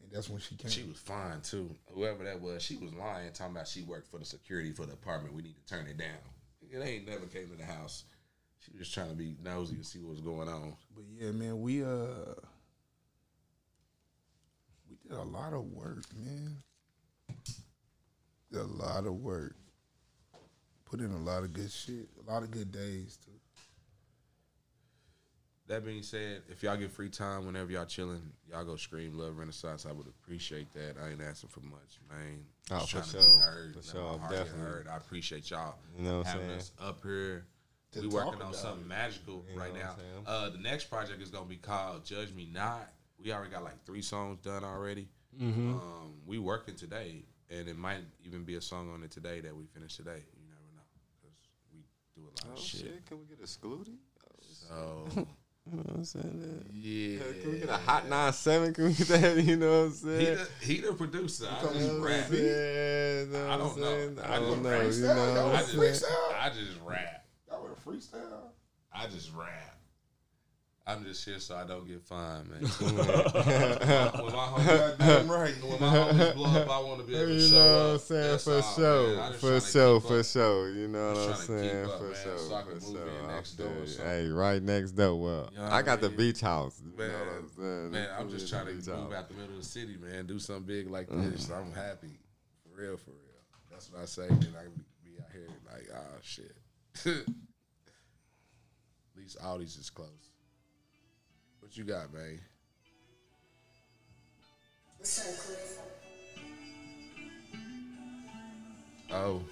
and that's when she came. She was fine too. Whoever that was, she was lying, talking about she worked for the security for the apartment. We need to turn it down. It ain't never came to the house. She was just trying to be nosy and see what was going on. But yeah, man, we uh, we did a lot of work, man. Did a lot of work. Put in a lot of good shit. A lot of good days too. That being said, if y'all get free time whenever y'all chilling, y'all go scream love Renaissance. I would appreciate that. I ain't asking for much, man. Oh, Just for trying to sure. be heard. For sure, my heart definitely. heard. I appreciate y'all. You know what I'm having saying? us up here. We working on something it. magical You right now. Uh, the next project is gonna be called Judge Me Not. We already got like three songs done already. Mm-hmm. Um, we working today, and it might even be a song on it today that we finish today. You never know because we do a lot Oh of shit. shit! Can we get excluded? So You know what I'm saying? yeah, Can we get a hot nine seven? Can we get that? You know what I'm He saying? the, he the producer. I just about rap. Yeah, I don't know. I I don't just know. freestyle. You know Y'all what I I'm just, saying? freestyle? I just rap. That was a freestyle. I just rap. I'm just here so I don't get fined, man. When my homies, Goddamn right. when my homies blow up, I want to be able to You show know what up. I'm saying? For all, sure. man. I just For tryna sure. For up. sure. You know what I'm saying? up, For man, sure. so For sure. I next feel door or you. something. Hey, right next door. Well, You know I I got the beach house. You Man, know what I'm man, I'm just trying to move beach out the middle of the city, man. Do something big like Mm. this. I'm happy. For real, for real. That's what I say. And I can be out here like, oh, shit. At least Audi's is close. What you got, man? Oh.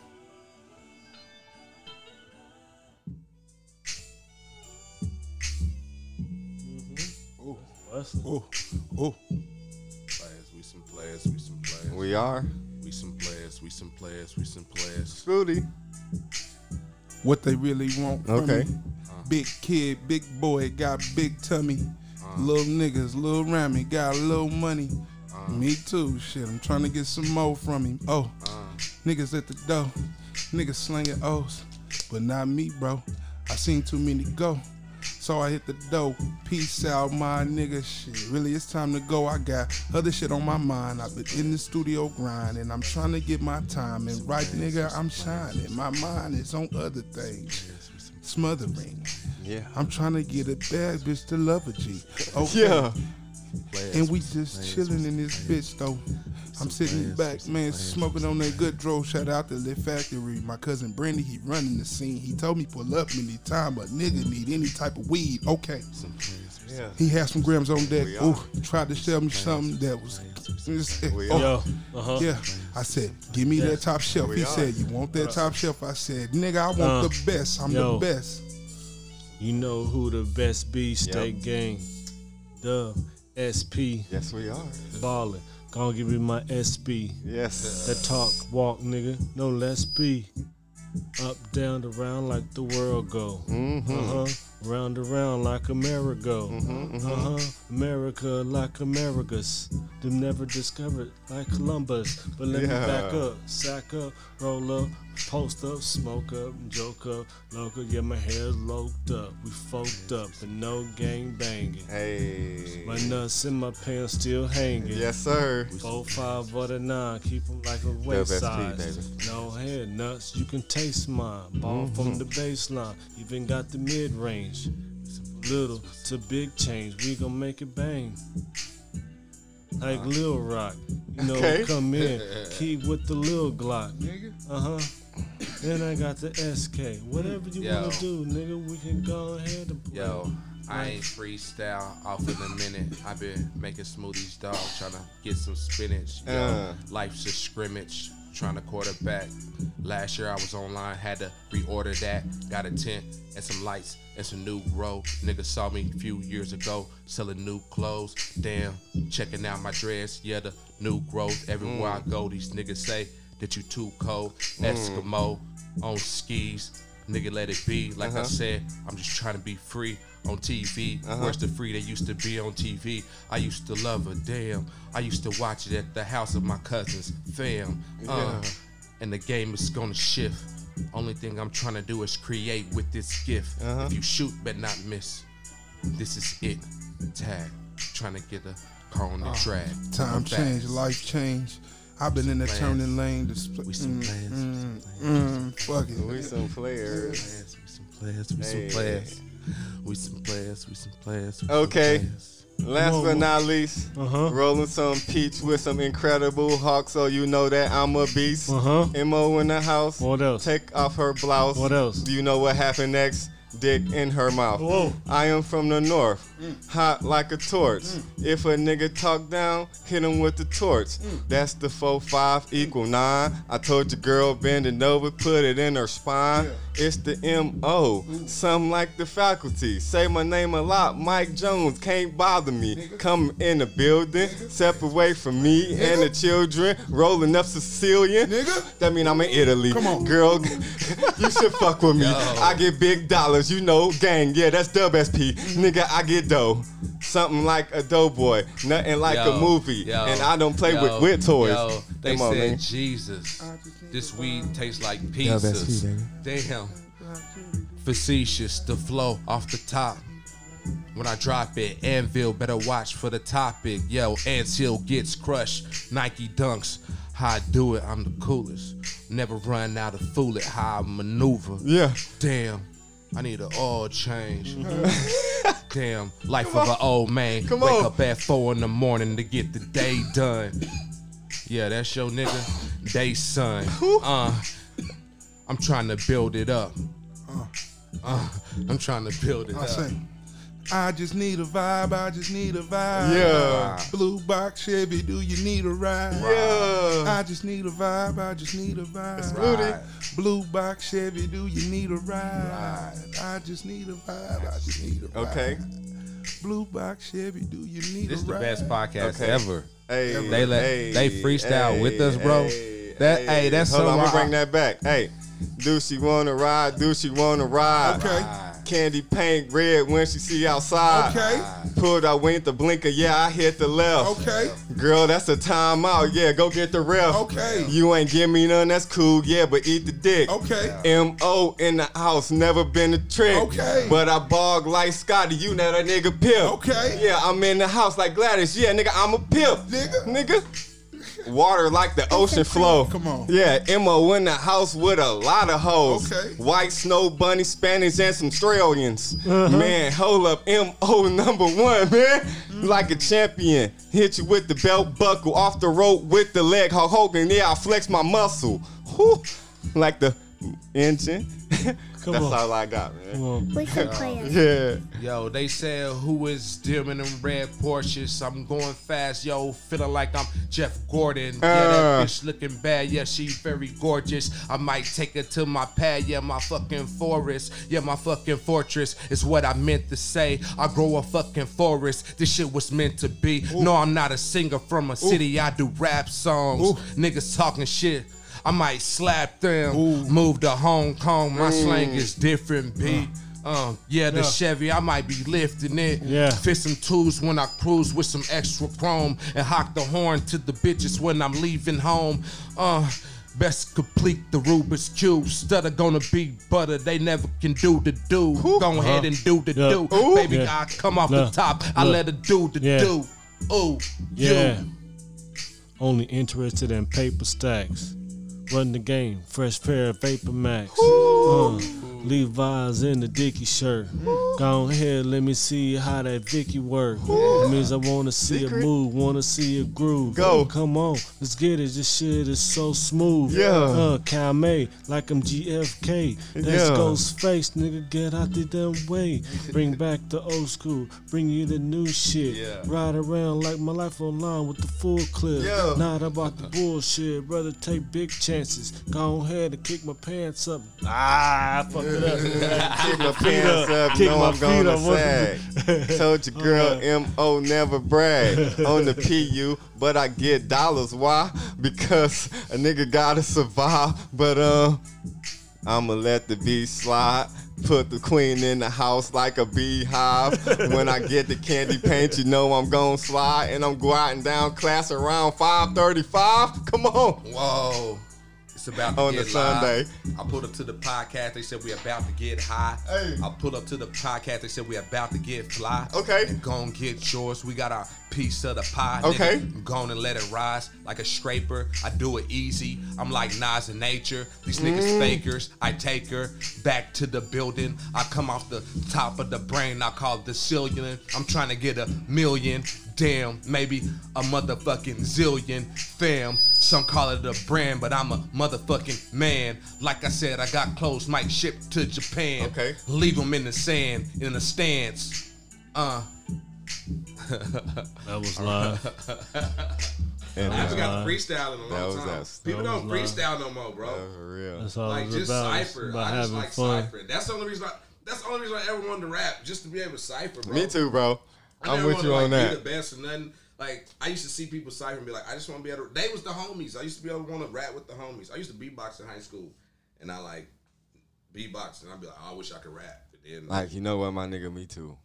Mm-hmm. Ooh. Hustle. Oh, oh. Players, we some players, we some players. We are. We some players, we some players, we some players. Booty. What they really want Okay. me. Big kid, big boy, got big tummy. Uh-huh. Little niggas, little Rami, got a little money. Uh-huh. Me too, shit. I'm trying to get some more from him. Oh, uh-huh. niggas at the door, niggas slinging O's, but not me, bro. I seen too many go, so I hit the door. Peace out, my nigga. Shit, really, it's time to go. I got other shit on my mind. I've been in the studio grinding. I'm trying to get my time and right, nigga. I'm shining. My mind is on other things, smothering. Yeah. I'm trying to get a bad bitch to love a G. Okay. Yeah. And we just chilling in this bitch though. I'm sitting back, man, smoking on that good dro. Shout out to Lit Factory. My cousin Brandy, he running the scene. He told me pull up anytime, but nigga need any type of weed. Okay. Yeah. He had some grams on deck. We are. Ooh, tried to sell me something that was. Oh, Yo, uh huh. yeah. I said, give me that top shelf. He are. said, you want that top shelf? I said, nigga, I want Uh, the best. I'm yo. the best. You know who the best be? State gang. Dub. SP. Yes, we are. Ballin'. Gonna give me my SP. Yes. That talk, walk, nigga. No less be. Up, down, around like the world go. Mm-hmm. Uh huh. Round around like a merry-go. Uh huh. America like Americas. Them never discovered like Columbus. But let me back up, sack up, roll up, post up, smoke up, joke up, local. Yeah, my hair's loked up. We folked up, but no gang banging. Hey. My nuts in my pants still hanging. Yes, sir. Four, five, or the nine, keep them like a waist size. baby. No head nuts, you can taste mine. Ball from the baseline, even got the mid range. Little to big change, we gon' make it bang. Like Lil Rock, you know, Okay. come in, keep with the Lil Glock. Nigga. Uh huh. Then I got the SK. Whatever you Yo. wanna do, nigga, we can go ahead and play. Yo, I ain't freestyle off in a minute. i been making smoothies, dog, trying to get some spinach. Yo, Uh. life's a scrimmage, trying to quarterback. Last year I was online, had to reorder that. Got a tent and some lights and some new grow. Nigga saw me a few years ago selling new clothes. Damn, checking out my dress. Yeah, the new growth. Everywhere I go, these niggas say that you too cold. Mm. Eskimo on skis. Nigga, let it be. Like I uh-huh. said, I'm just trying to be free on TV. Where's the free that used to be on TV? I used to love her, damn. I used to watch it at the house of my cousins, fam. Uh, and the game is gonna shift. Only thing I'm trying to do is create with this gift. Uh-huh. If you shoot, but not miss. This is it. Tag. Trying to get a car on the uh, track. Time I'm change, life change. I've been in the Plans. turning lane. This, We some mm, players, we mm, some players. mm, fuck it. We some players. players, we some players, we Hey. some players. We some players, we some players. Okay. Last Whoa, but not least, Uh-huh. rolling some peach with some incredible hawk, so you know that I'm a beast. Uh-huh. Mo in the house. What else? Take off her blouse. What else? Do you know what happened next? Dick in her mouth. Whoa. I am from the north, Mm. hot like a torch. If a nigga talk down, hit him with the torch. Mm. That's the 4-5 equal 9. I told your girl bend it over, put it in her spine. It's the M.O. Some like the faculty. Say my name a lot. Mike Jones can't bother me. Come in the building, separate from me and the children. Rolling up Sicilian. Nigga. That mean I'm in Italy. Come on. Girl, you should fuck with me. I get big dollars, you know, gang. Yeah, that's dub SP. Nigga, I get dough. Something like a doughboy. Nothing like Yo, a movie. yo, and I don't play yo, with with toys. Yo, they Come on, said, man. Jesus, this weed tastes like Yeah, that's pizzas. Damn. Facetious, the flow off the top. When I drop it, Anvil better watch for the topic. Yo, Anthill gets crushed. Nike dunks. How I do it, I'm the coolest. Never run out of fool it, how I maneuver. Yeah. Damn, I need an oil change. Damn, life of an old man. Come Wake on. up at four in the morning to get the day done. Yeah, that's your nigga. Day son. Uh, I'm trying to build it up. Uh, I'm trying to build it I up. say, I just need a vibe. I just need a vibe. Yeah. Blue box Chevy, do you need a ride? Yeah. I just need a vibe. I just need a vibe. Right. Blue box Chevy, do you need a ride? I just need a vibe. I just need a ride. Okay. Blue box Chevy, do you need a ride? This is the best podcast Okay. ever. Hey, They let- hey, they freestyle with us, bro. Hey, That- hey, that's hold so on, I'm gonna bring that back. Hey, do she wanna ride? Do she wanna ride? Okay. Candy paint red when she see outside. Okay. Pulled out, went the blinker. Yeah, I hit the left. Okay. Girl, that's a timeout. Yeah, go get the ref. Okay. You ain't give me none. That's cool. Yeah, but eat the dick. Okay. M O in the house, never been a trick. Okay. But I bog like Scotty, you know that nigga pimp. Okay. Yeah, I'm in the house like Gladys. Yeah, nigga, I'm a pimp. Nigga. Nigga. Water like the ocean flow. Come on. Yeah, Mo in the house with a lot of hoes. Okay. White snow bunny, Spanish, and some Australians. Uh-huh. Man, hold up, Mo number one, man. Mm-hmm. Like a champion. Hit you with the belt buckle, off the rope with the leg. Hulk Hogan, yeah, I flex my muscle. Whew. Like the engine. Come That's on. all I got, man. Come on. We could play it. Yeah. Yo, they said who is dim in them red Porsches? I'm going fast, yo, feeling like I'm Jeff Gordon. Yeah, that Uh. bitch looking bad, yeah, she very gorgeous. I might take her to my pad, yeah, my fucking forest, yeah, my fucking fortress is what I meant to say. I grow a fucking forest. This shit was meant to be. No, I'm not a singer from a city. I do rap songs. Niggas talking shit. I might slap them. Move to Hong Kong. My slang is different, B. Um, yeah, the Yeah. Chevy, I might be lifting it. Yeah. Fit some tools when I cruise with some extra chrome and hock the horn to the bitches when I'm leaving home. Uh, best complete the Rubik's Cube. Stutter gonna be butter. They never can do the do. Go ahead and do the Yeah. do. Ooh. Baby, Yeah. I come off Look. the top. I let her do the Yeah. do. Ooh, Yeah. you. Only interested in paper stacks. Run the game. Fresh pair of Vapor Max. Uh, Levi's in the Dicky shirt. Go ahead, let me see how that Vicky work. That means I wanna see a move, wanna see a groove. Go. Come on, let's get it. This shit is so smooth. Yeah. Uh, Kame, like I'm GFK. That's Yeah. Ghostface, nigga. Get out the damn way. Bring back the old school. Bring you the new shit. Yeah. Ride around like my life online with the full clip. Yeah. Not about the bullshit. brother. take big chances. Go ahead and kick my pants up. Ah, I fucked it up. Kick my pants up, Kick know my I'm feet gonna up. sag. Told your girl M.O. never brag on the P.U., but I get dollars. Why? Because a nigga gotta survive. But, uh, I'ma let the beat slide. Put the queen in the house like a beehive. when I get the candy paint, you know I'm gonna slide. And I'm gliding down class around 535. Come on. Whoa. It's about On the Sunday. live. I pulled up to the podcast. They said we about to get high. Hey. I pulled up to the podcast. They said we about to get fly. Okay. And go and get yours. We got our piece of the pie. Okay. Nigga. Go on and let it rise like a scraper. I do it easy. I'm like Nas in nature. These niggas Mm. fakers. I take her back to the building. I come off the top of the brain. I call it the ceiling. I'm trying to get a million. Damn, maybe a motherfucking zillion. Fam, some call it a brand, but I'm a motherfucking man. Like I said, I got clothes, might ship to Japan. Okay. Leave them in the sand, in a stance. Uh, That was live. And, I haven't uh, got freestyle in a That long was time. that- People that don't was freestyle no more, bro. for real. That's all like just about. Cipher. about I just having like fun. ciphering. That's the only reason. I, that's the only reason I ever wanted to rap, just to be able to cipher, bro. Me too, bro. I I'm with you to, on like, that. Be the best or nothing. Like I used to see people cipher and be like, I just want to be able. to... They was the homies. I used to be able to want to rap with the homies. I used to beatbox in high school, and I like beatbox, and I'd be like, oh, I wish I could rap. But then, Like, you know what, my nigga, me too.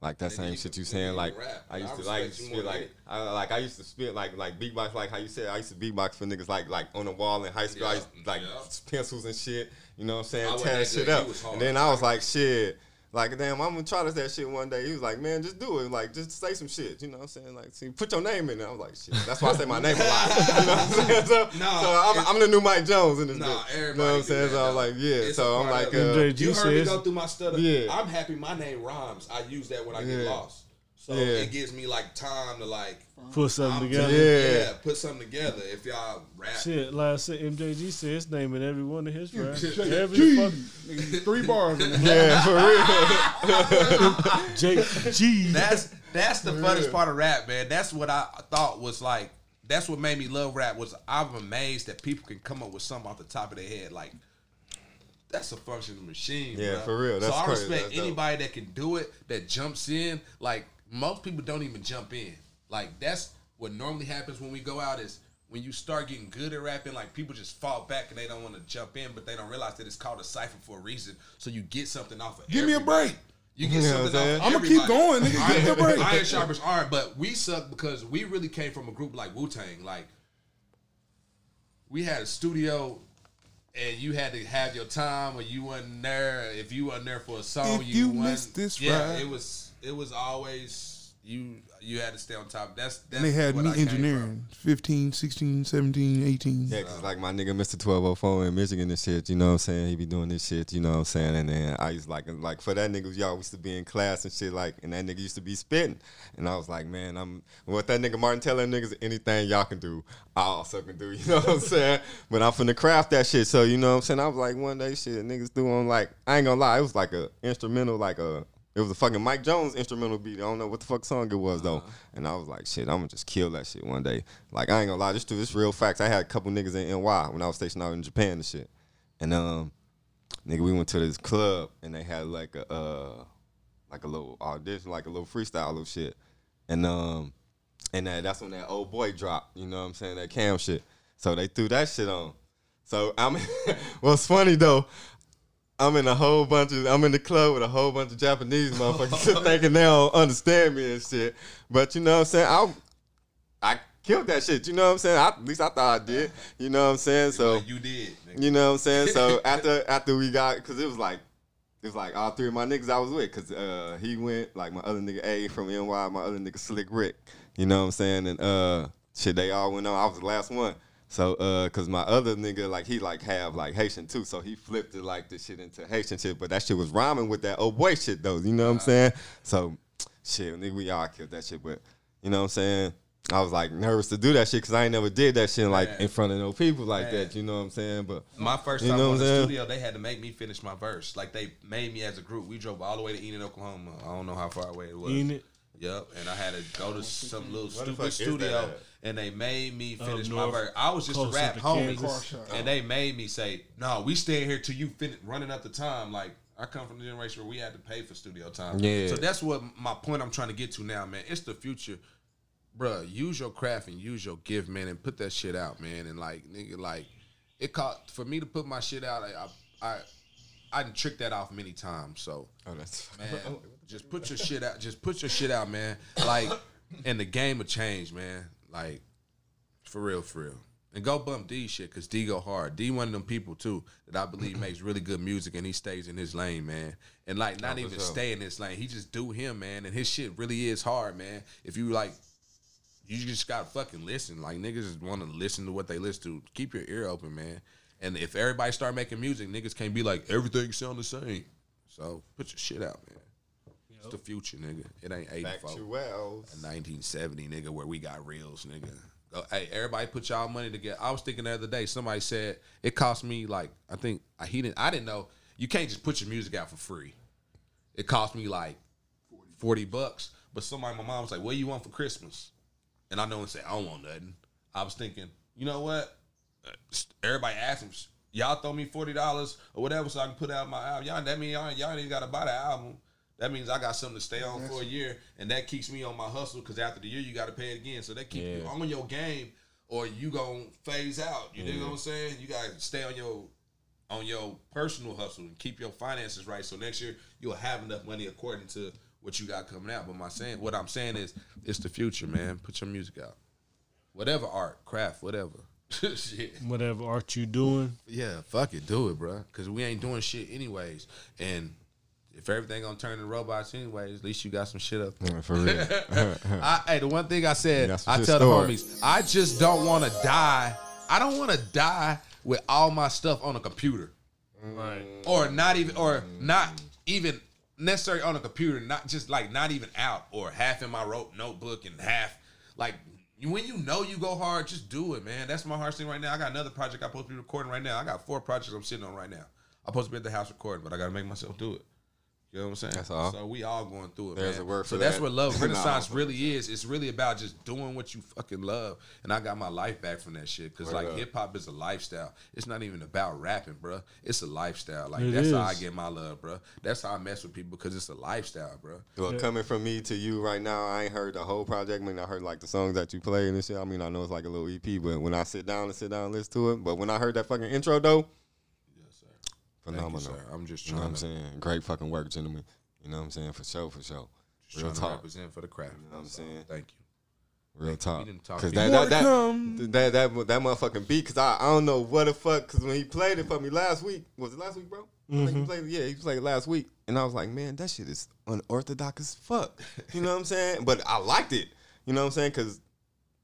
Like that same shit you saying. Like rap. I used I to like respect you more spit like I like I used to spit like like beatbox like how you said I used to beatbox for niggas like like on the wall in high school. I used to, like yeah. pencils and shit. You know what I'm saying? Tearing shit up. Hard. And then I was like, shit. Like damn, I'm gonna try this that shit one day. He was like, man, just do it. Like just say some shit. You know what I'm saying? Like, see, put your name in there. I was like, shit. That's why I say my name a lot. You know what I'm saying? So, Nah, so I'm, it's- I'm the new Mike Jones in this Nah, bitch. You know what I'm saying? that, So I'm like, yeah. It's So I'm like, of uh, You heard me go through my stutter. Yeah. I'm happy my name rhymes. I use that when I get Yeah. lost. So Yeah. it gives me like time to like Put something I'm together. Yeah. yeah, put something together. If y'all rap, Shit, last said MJG said his name in every one of his raps. Every G. fuck Nigga, Three bars. In there. yeah, for real. JG. that's that's the funnest part of rap, man. That's what I thought was like. That's what made me love rap. Was I'm amazed that people can come up with something off the top of their head. Like that's a functioning machine. Yeah, bruh. for real. That's so I crazy. respect That's anybody that can do it, that jumps in. Like most people don't even jump in. Like that's what normally happens when we go out is when you start getting good at rapping, like people just fall back and they don't want to jump in, but they don't realize that it's called a cipher for a reason. So you get something off of Give me a break. You get what something I'm off of I'ma keep going, nigga. Give me a break. Iron sharpers aren't, but we suck because we really came from a group like Wu Tang. Like we had a studio and you had to have your time or you weren't there. If you weren't there for a song, If you, you missed this Yeah, ride. it was it was always you you had to stay on top. That's, that's And they had me I engineering 15, 16, 17, 18. Yeah, cause like my nigga Mr. 1204 in Michigan and shit, you know what I'm saying? He be doing this shit, you know what I'm saying? And then I used like like for that nigga, y'all used to be in class and shit like and that nigga used to be spitting. And I was like, man, I'm what that nigga Martin telling niggas anything y'all can do, I also can do, you know what I'm saying? But I'm finna craft that shit. So you know what I'm saying? I was like one day shit, niggas doing like I ain't gonna lie, it was like a instrumental, like a it was a fucking Mike Jones instrumental beat. I don't know what the fuck song it was though. And I was like, shit, I'm gonna just kill that shit one day. Like I ain't gonna lie, this this real facts. I had a couple niggas in NY when I was stationed out in Japan and shit. And um, nigga, we went to this club and they had like a uh, like a little audition, like a little freestyle little shit. And um, and that, that's when that old boy dropped. You know what I'm saying? That cam shit. So they threw that shit on. So I'm. what's funny though? I'm in a whole bunch of I'm in the club with a whole bunch of Japanese motherfuckers thinking they don't understand me and shit. But you know what I'm saying? I I killed that shit. You know what I'm saying? I, at least I thought I did. You know what I'm saying? So you did. nigga. you know what I'm saying? So after after we got, cause it was like, it was like all three of my niggas I was with, cause uh, he went like my other nigga A from NY, my other nigga Slick Rick. You know what I'm saying? And uh, shit, they all went on. I was the last one. So uh, cause my other nigga like he like have like Haitian too, so he flipped it like this shit into Haitian shit, but that shit was rhyming with that old boy shit though. You know what I'm saying? So shit, nigga, we all killed that shit, but you know what I'm saying? I was like nervous to do that shit because I ain't never did that shit like Man. in front of no people like Man. that. You know what I'm saying? But My first You time know on the studio, they had to make me finish my verse. Like they made me as a group. We drove all the way to Enid, Oklahoma. I don't know how far away it was. Enid? Yep. And I had to go to some little stupid fuck that studio, at? And they made me Up finish my north, verse. I was just a rap to homie, Kansas. and they made me say, "No, we stay here till you finish running up the time." Like I come from the generation where we had to pay for studio time. Yeah. So that's what my point I'm trying to get to now, man. It's the future. Bruh, use your craft and use your gift, man, and put that shit out, man. And like, nigga, like, it caught for me to put my shit out. I, I, I, I done tricked that off many times. So, oh, that's man, just put your shit out. Just put your shit out, man. Like, and the game will change, man. Like, for real, for real. And go bump D shit, cause D go hard. D one of them people too that I believe makes really good music, and he stays in his lane, man. And like, not even stay in his lane. He just do him, man. And his shit really is hard, man. If you like you just gotta fucking listen. Like niggas just want to listen to what they listen to. Keep your ear open, man. And if everybody start making music, niggas can't be like everything sound the same. So put your shit out, man. The future, nigga. It ain't eighty back four. to Wells. 1970, nigga, where we got reels, nigga. Go, hey, everybody, put y'all money together. I was thinking the other day, somebody said it cost me like I think I he didn't. I didn't know you can't just put your music out for free. It cost me like forty bucks. But somebody, my mom was like, "What do you want for Christmas?" And I know and say, "I don't want nothing." I was thinking, you know what? Uh, Everybody asking, y'all throw me forty dollars or whatever, so I can put out my album. Y'all, that mean y'all, y'all ain't even got to buy the album. That means I got something to stay on for a year, and that keeps me on my hustle. Because after the year, you got to pay it again. So that keep you Yeah. on your game, or you gonna phase out. You know what I'm saying? You got to stay on your on your personal hustle and keep your finances right. So next year you'll have enough money according to what you got coming out. But my saying, what I'm saying is, it's the future, man. Put your music out, whatever art, craft, whatever. shit. Whatever art you doing, Yeah, fuck it, do it, bro. Cause we ain't doing shit anyways. And if everything gonna turn to robots anyways, at least you got some shit up. there. Yeah, for real. I, hey, the one thing I said, Yeah, I tell stored. the homies, I just don't want to die. I don't want to die with all my stuff on a computer, right? or not even, or not even necessarily on a computer. Not just like not even out, or half in my rope notebook and half like. When you know you go hard, just do it, man. That's my hardest thing right now. I got another project I'm supposed to be recording right now. I got four projects I'm sitting on right now. I'm supposed to be at the house recording, but I gotta make myself do it. You know what I'm saying? That's all. So we all going through it. There's man. a word so for that's that. what love Nah, renaissance I'm- really is. It's really about just doing what you fucking love. And I got my life back from that shit because Word like hip hop is a lifestyle. It's not even about rapping, bro. It's a lifestyle. Like It that's how I get my love, bro. That's how I mess with people because it's a lifestyle, bro. Well, coming from me to you right now, I ain't heard the whole project. I mean, I heard like the songs that you played and this shit. I mean, I know it's like a little EP, but when I sit down and sit down and listen to it, but when I heard that fucking intro though, Yes, sir. Phenomenal. Thank you, sir. I'm just You know trying what I'm to, saying? Great fucking work, gentlemen. You know what I'm saying? For sure, for sure. just Real trying to talk. represent for the craft. You know what I'm That's all. saying? Thank you. Real talk. talk Cause to that that, that, that that that motherfucking beat. Cause I, I don't know what the fuck. Cause when he played it for me last week, was it last week, bro? I think he mm-hmm. played. Yeah, he played it last week, and I was like, man, that shit is unorthodox as fuck. You know what I'm saying? But I liked it. You know what I'm saying? Cause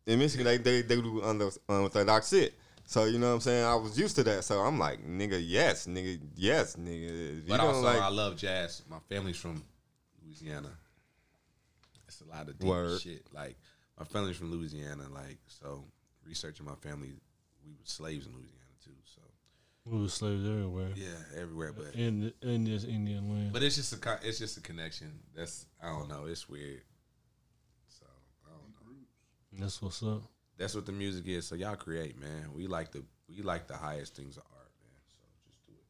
in Michigan they they, they do unorthodox unorthodox shit. So you know what I'm saying? I was used to that. So I'm like, nigga, yes, nigga, yes, nigga. If you But don't also, like, I love jazz. My family's from Louisiana. It's a lot of deep Word. shit. Like my family's from Louisiana. Like so, researching my family, we were slaves in Louisiana too. So We were slaves everywhere. yeah, everywhere. But In in this Indian land. but it's just a it's just a connection. That's I don't know. It's weird. So I don't know. That's what's up. That's what the music is. So y'all create, man. We like the we like the highest things of art, man. So just do it,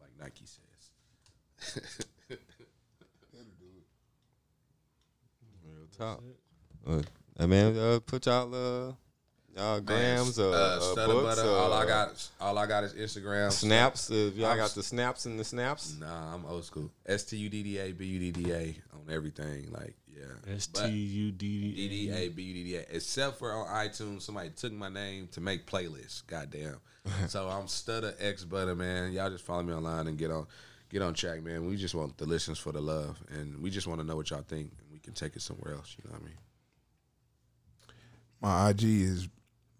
like Nike says. Real talk. Uh, I mean, uh, put y'all uh, y'all grams, uh, uh, uh, books, Butter, all I uh, got, is, all I got is Instagram snaps. If y'all I'm got the snaps and the snaps, Nah, I'm old school. S T U D D A B U D D A on everything. Like, yeah. S But T U D D D D A B U D D A. Except for on iTunes, somebody took my name to make playlists. Goddamn. so I'm Studda X Budda, man. Y'all just follow me online and get on get on track, man. We just want the listeners for the love. And we just want to know what y'all think. And we can take it somewhere else. You know what I mean? My IG is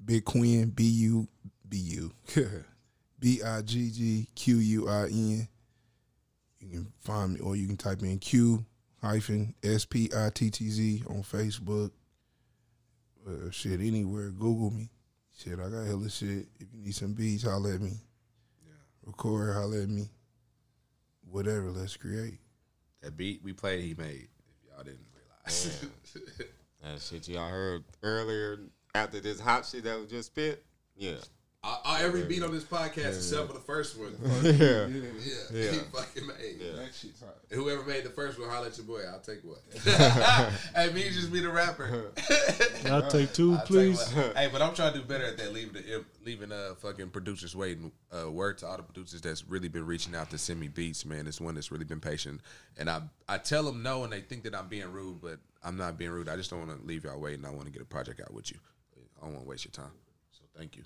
Big Quinn B U B U B I G G Q U I N. You can find me, or you can type in Q hyphen S P I T T Z on Facebook. Uh, shit, anywhere. Google me. Shit, I got hella shit. If you need some beats, holler at me. Yeah. Record, holler at me. Whatever, let's create. That beat we played, he made. If y'all didn't realize. that shit y'all heard earlier after this hot shit that was just spit. Yeah, Uh, uh, every beat on this podcast except for the first one. yeah, Yeah, Yeah. he fucking made. That shit's hot. Whoever made the first one, holla at your boy. I'll take one. hey, me just be the rapper. I'll take two, I'll please. one. hey, but I'm trying to do better at that. Leaving the leaving uh fucking producers waiting. Uh, word to all the producers that's really been reaching out to send me beats, man. It's one that's really been patient, and I I tell them no, and they think that I'm being rude, but I'm not being rude. I just don't want to leave y'all waiting. I want to get a project out with you. I don't want to waste your time. So thank you.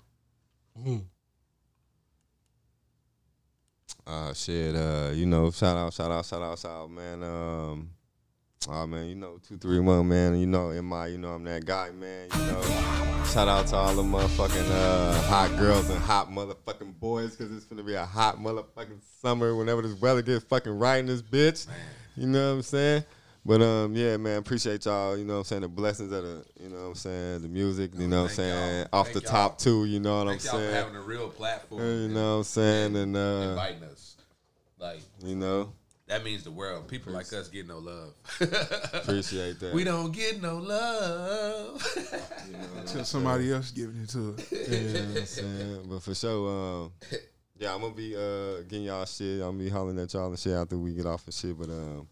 Uh, shit. Uh, you know, shout out, shout out, shout out, shout out, man. Um, oh man, you know, two three one, man. You know, in my, you know, I'm that guy, man. You know, shout out to all the motherfucking uh, hot girls and hot motherfucking boys, cause it's gonna be a hot motherfucking summer whenever this weather gets fucking right in this bitch. You know what I'm saying? But um, yeah, man, appreciate y'all. You know what I'm saying? The blessings of the, you know what I'm saying? The music. You know what I'm Thank y'all. saying? Off Thank the y'all. top too. You know what I'm y'all for saying? having a real platform. You know what I'm saying? And uh, inviting us. Like you know, that means the world. People like us get no love. appreciate that. we don't get no love. until somebody else giving it to us. You know what I'm saying? But for sure, um, yeah, I'm gonna be uh getting y'all shit. I'm gonna be hollering at y'all and shit after we get off and shit. But um,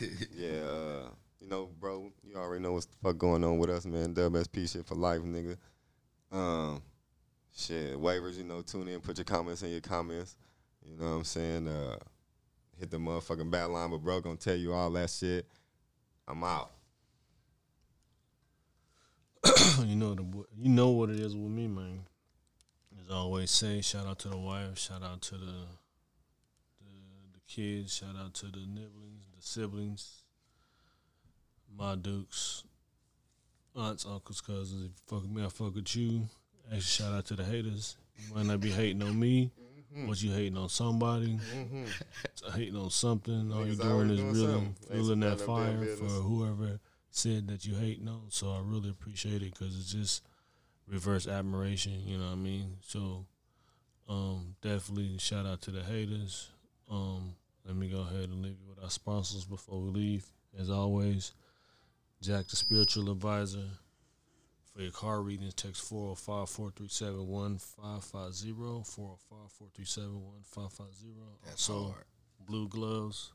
yeah, uh, you know, bro, you already know what's the fuck going on with us, man. WSP shit for life, nigga. Um, shit, waivers, you know, tune in, put your comments in your comments. You know what I'm saying? Uh, hit the motherfucking bat line, but bro, gonna tell you all that shit. I'm out. you know the you know what it is with me, man. As I always say, shout out to the wife, shout out to the kids, shout out to the nibblings, the siblings, my dukes, aunts, uncles, cousins. If you fuck with me, I fuck with you. Actually, shout out to the haters. You might not be hating on me, but you hating on somebody, hating on something. All you're doing is really something. That fire for whoever said that you hating on. So I really appreciate it because it's just reverse admiration. You know what I mean? So um, definitely shout out to the haters. Um, Let me go ahead and leave you with our sponsors before we leave. As always, Jack the Spiritual Advisor. For your car readings, text 405 437 1550. 405 437 1550. That's Also, hard. Blue Gloves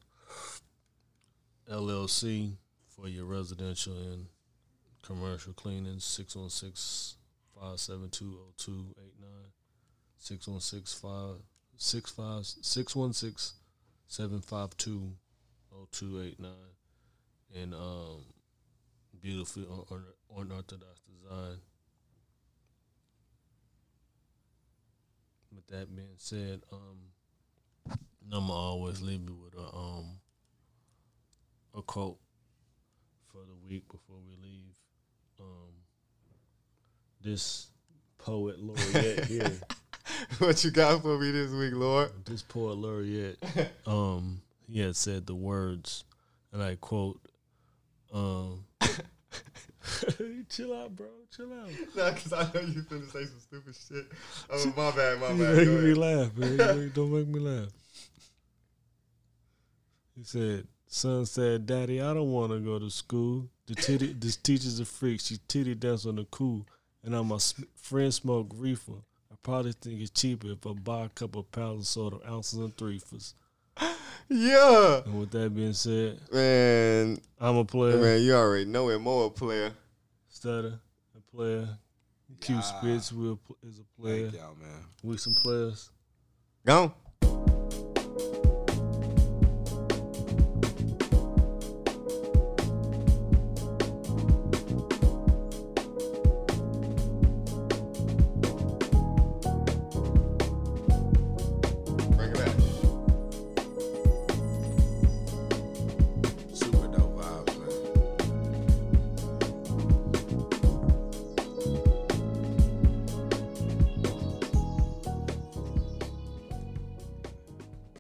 LLC for your residential and commercial cleaning, 616 572 0289. 616 616 752 0289. And um, beautifully un- un- unorthodox design. With that being said, um, I'm always leave you with a um a quote for the week before we leave. Um, this poet laureate here, what you got for me this week, Lord? this poet laureate, um, he had said the words, and I quote, um, chill out, bro, chill out. Nah, cause I know you finna say some stupid shit. Oh, my bad, my You bad. Go me laugh, man. Make- Don't make me laugh. He said, "Son said, Daddy, I don't want to go to school. The titty, this teacher's a freak. She titty dance on the cool, and I'm a sm- friend smoke reefer. I probably think it's cheaper if I buy a couple pounds of soda, ounces and threefers. Yeah, And with that being said, man, I'm a player, man, you already know it. More a player. Studda, a player. Q Yeah. Spitz will is a player. Thank y'all, man. We some players. Gone.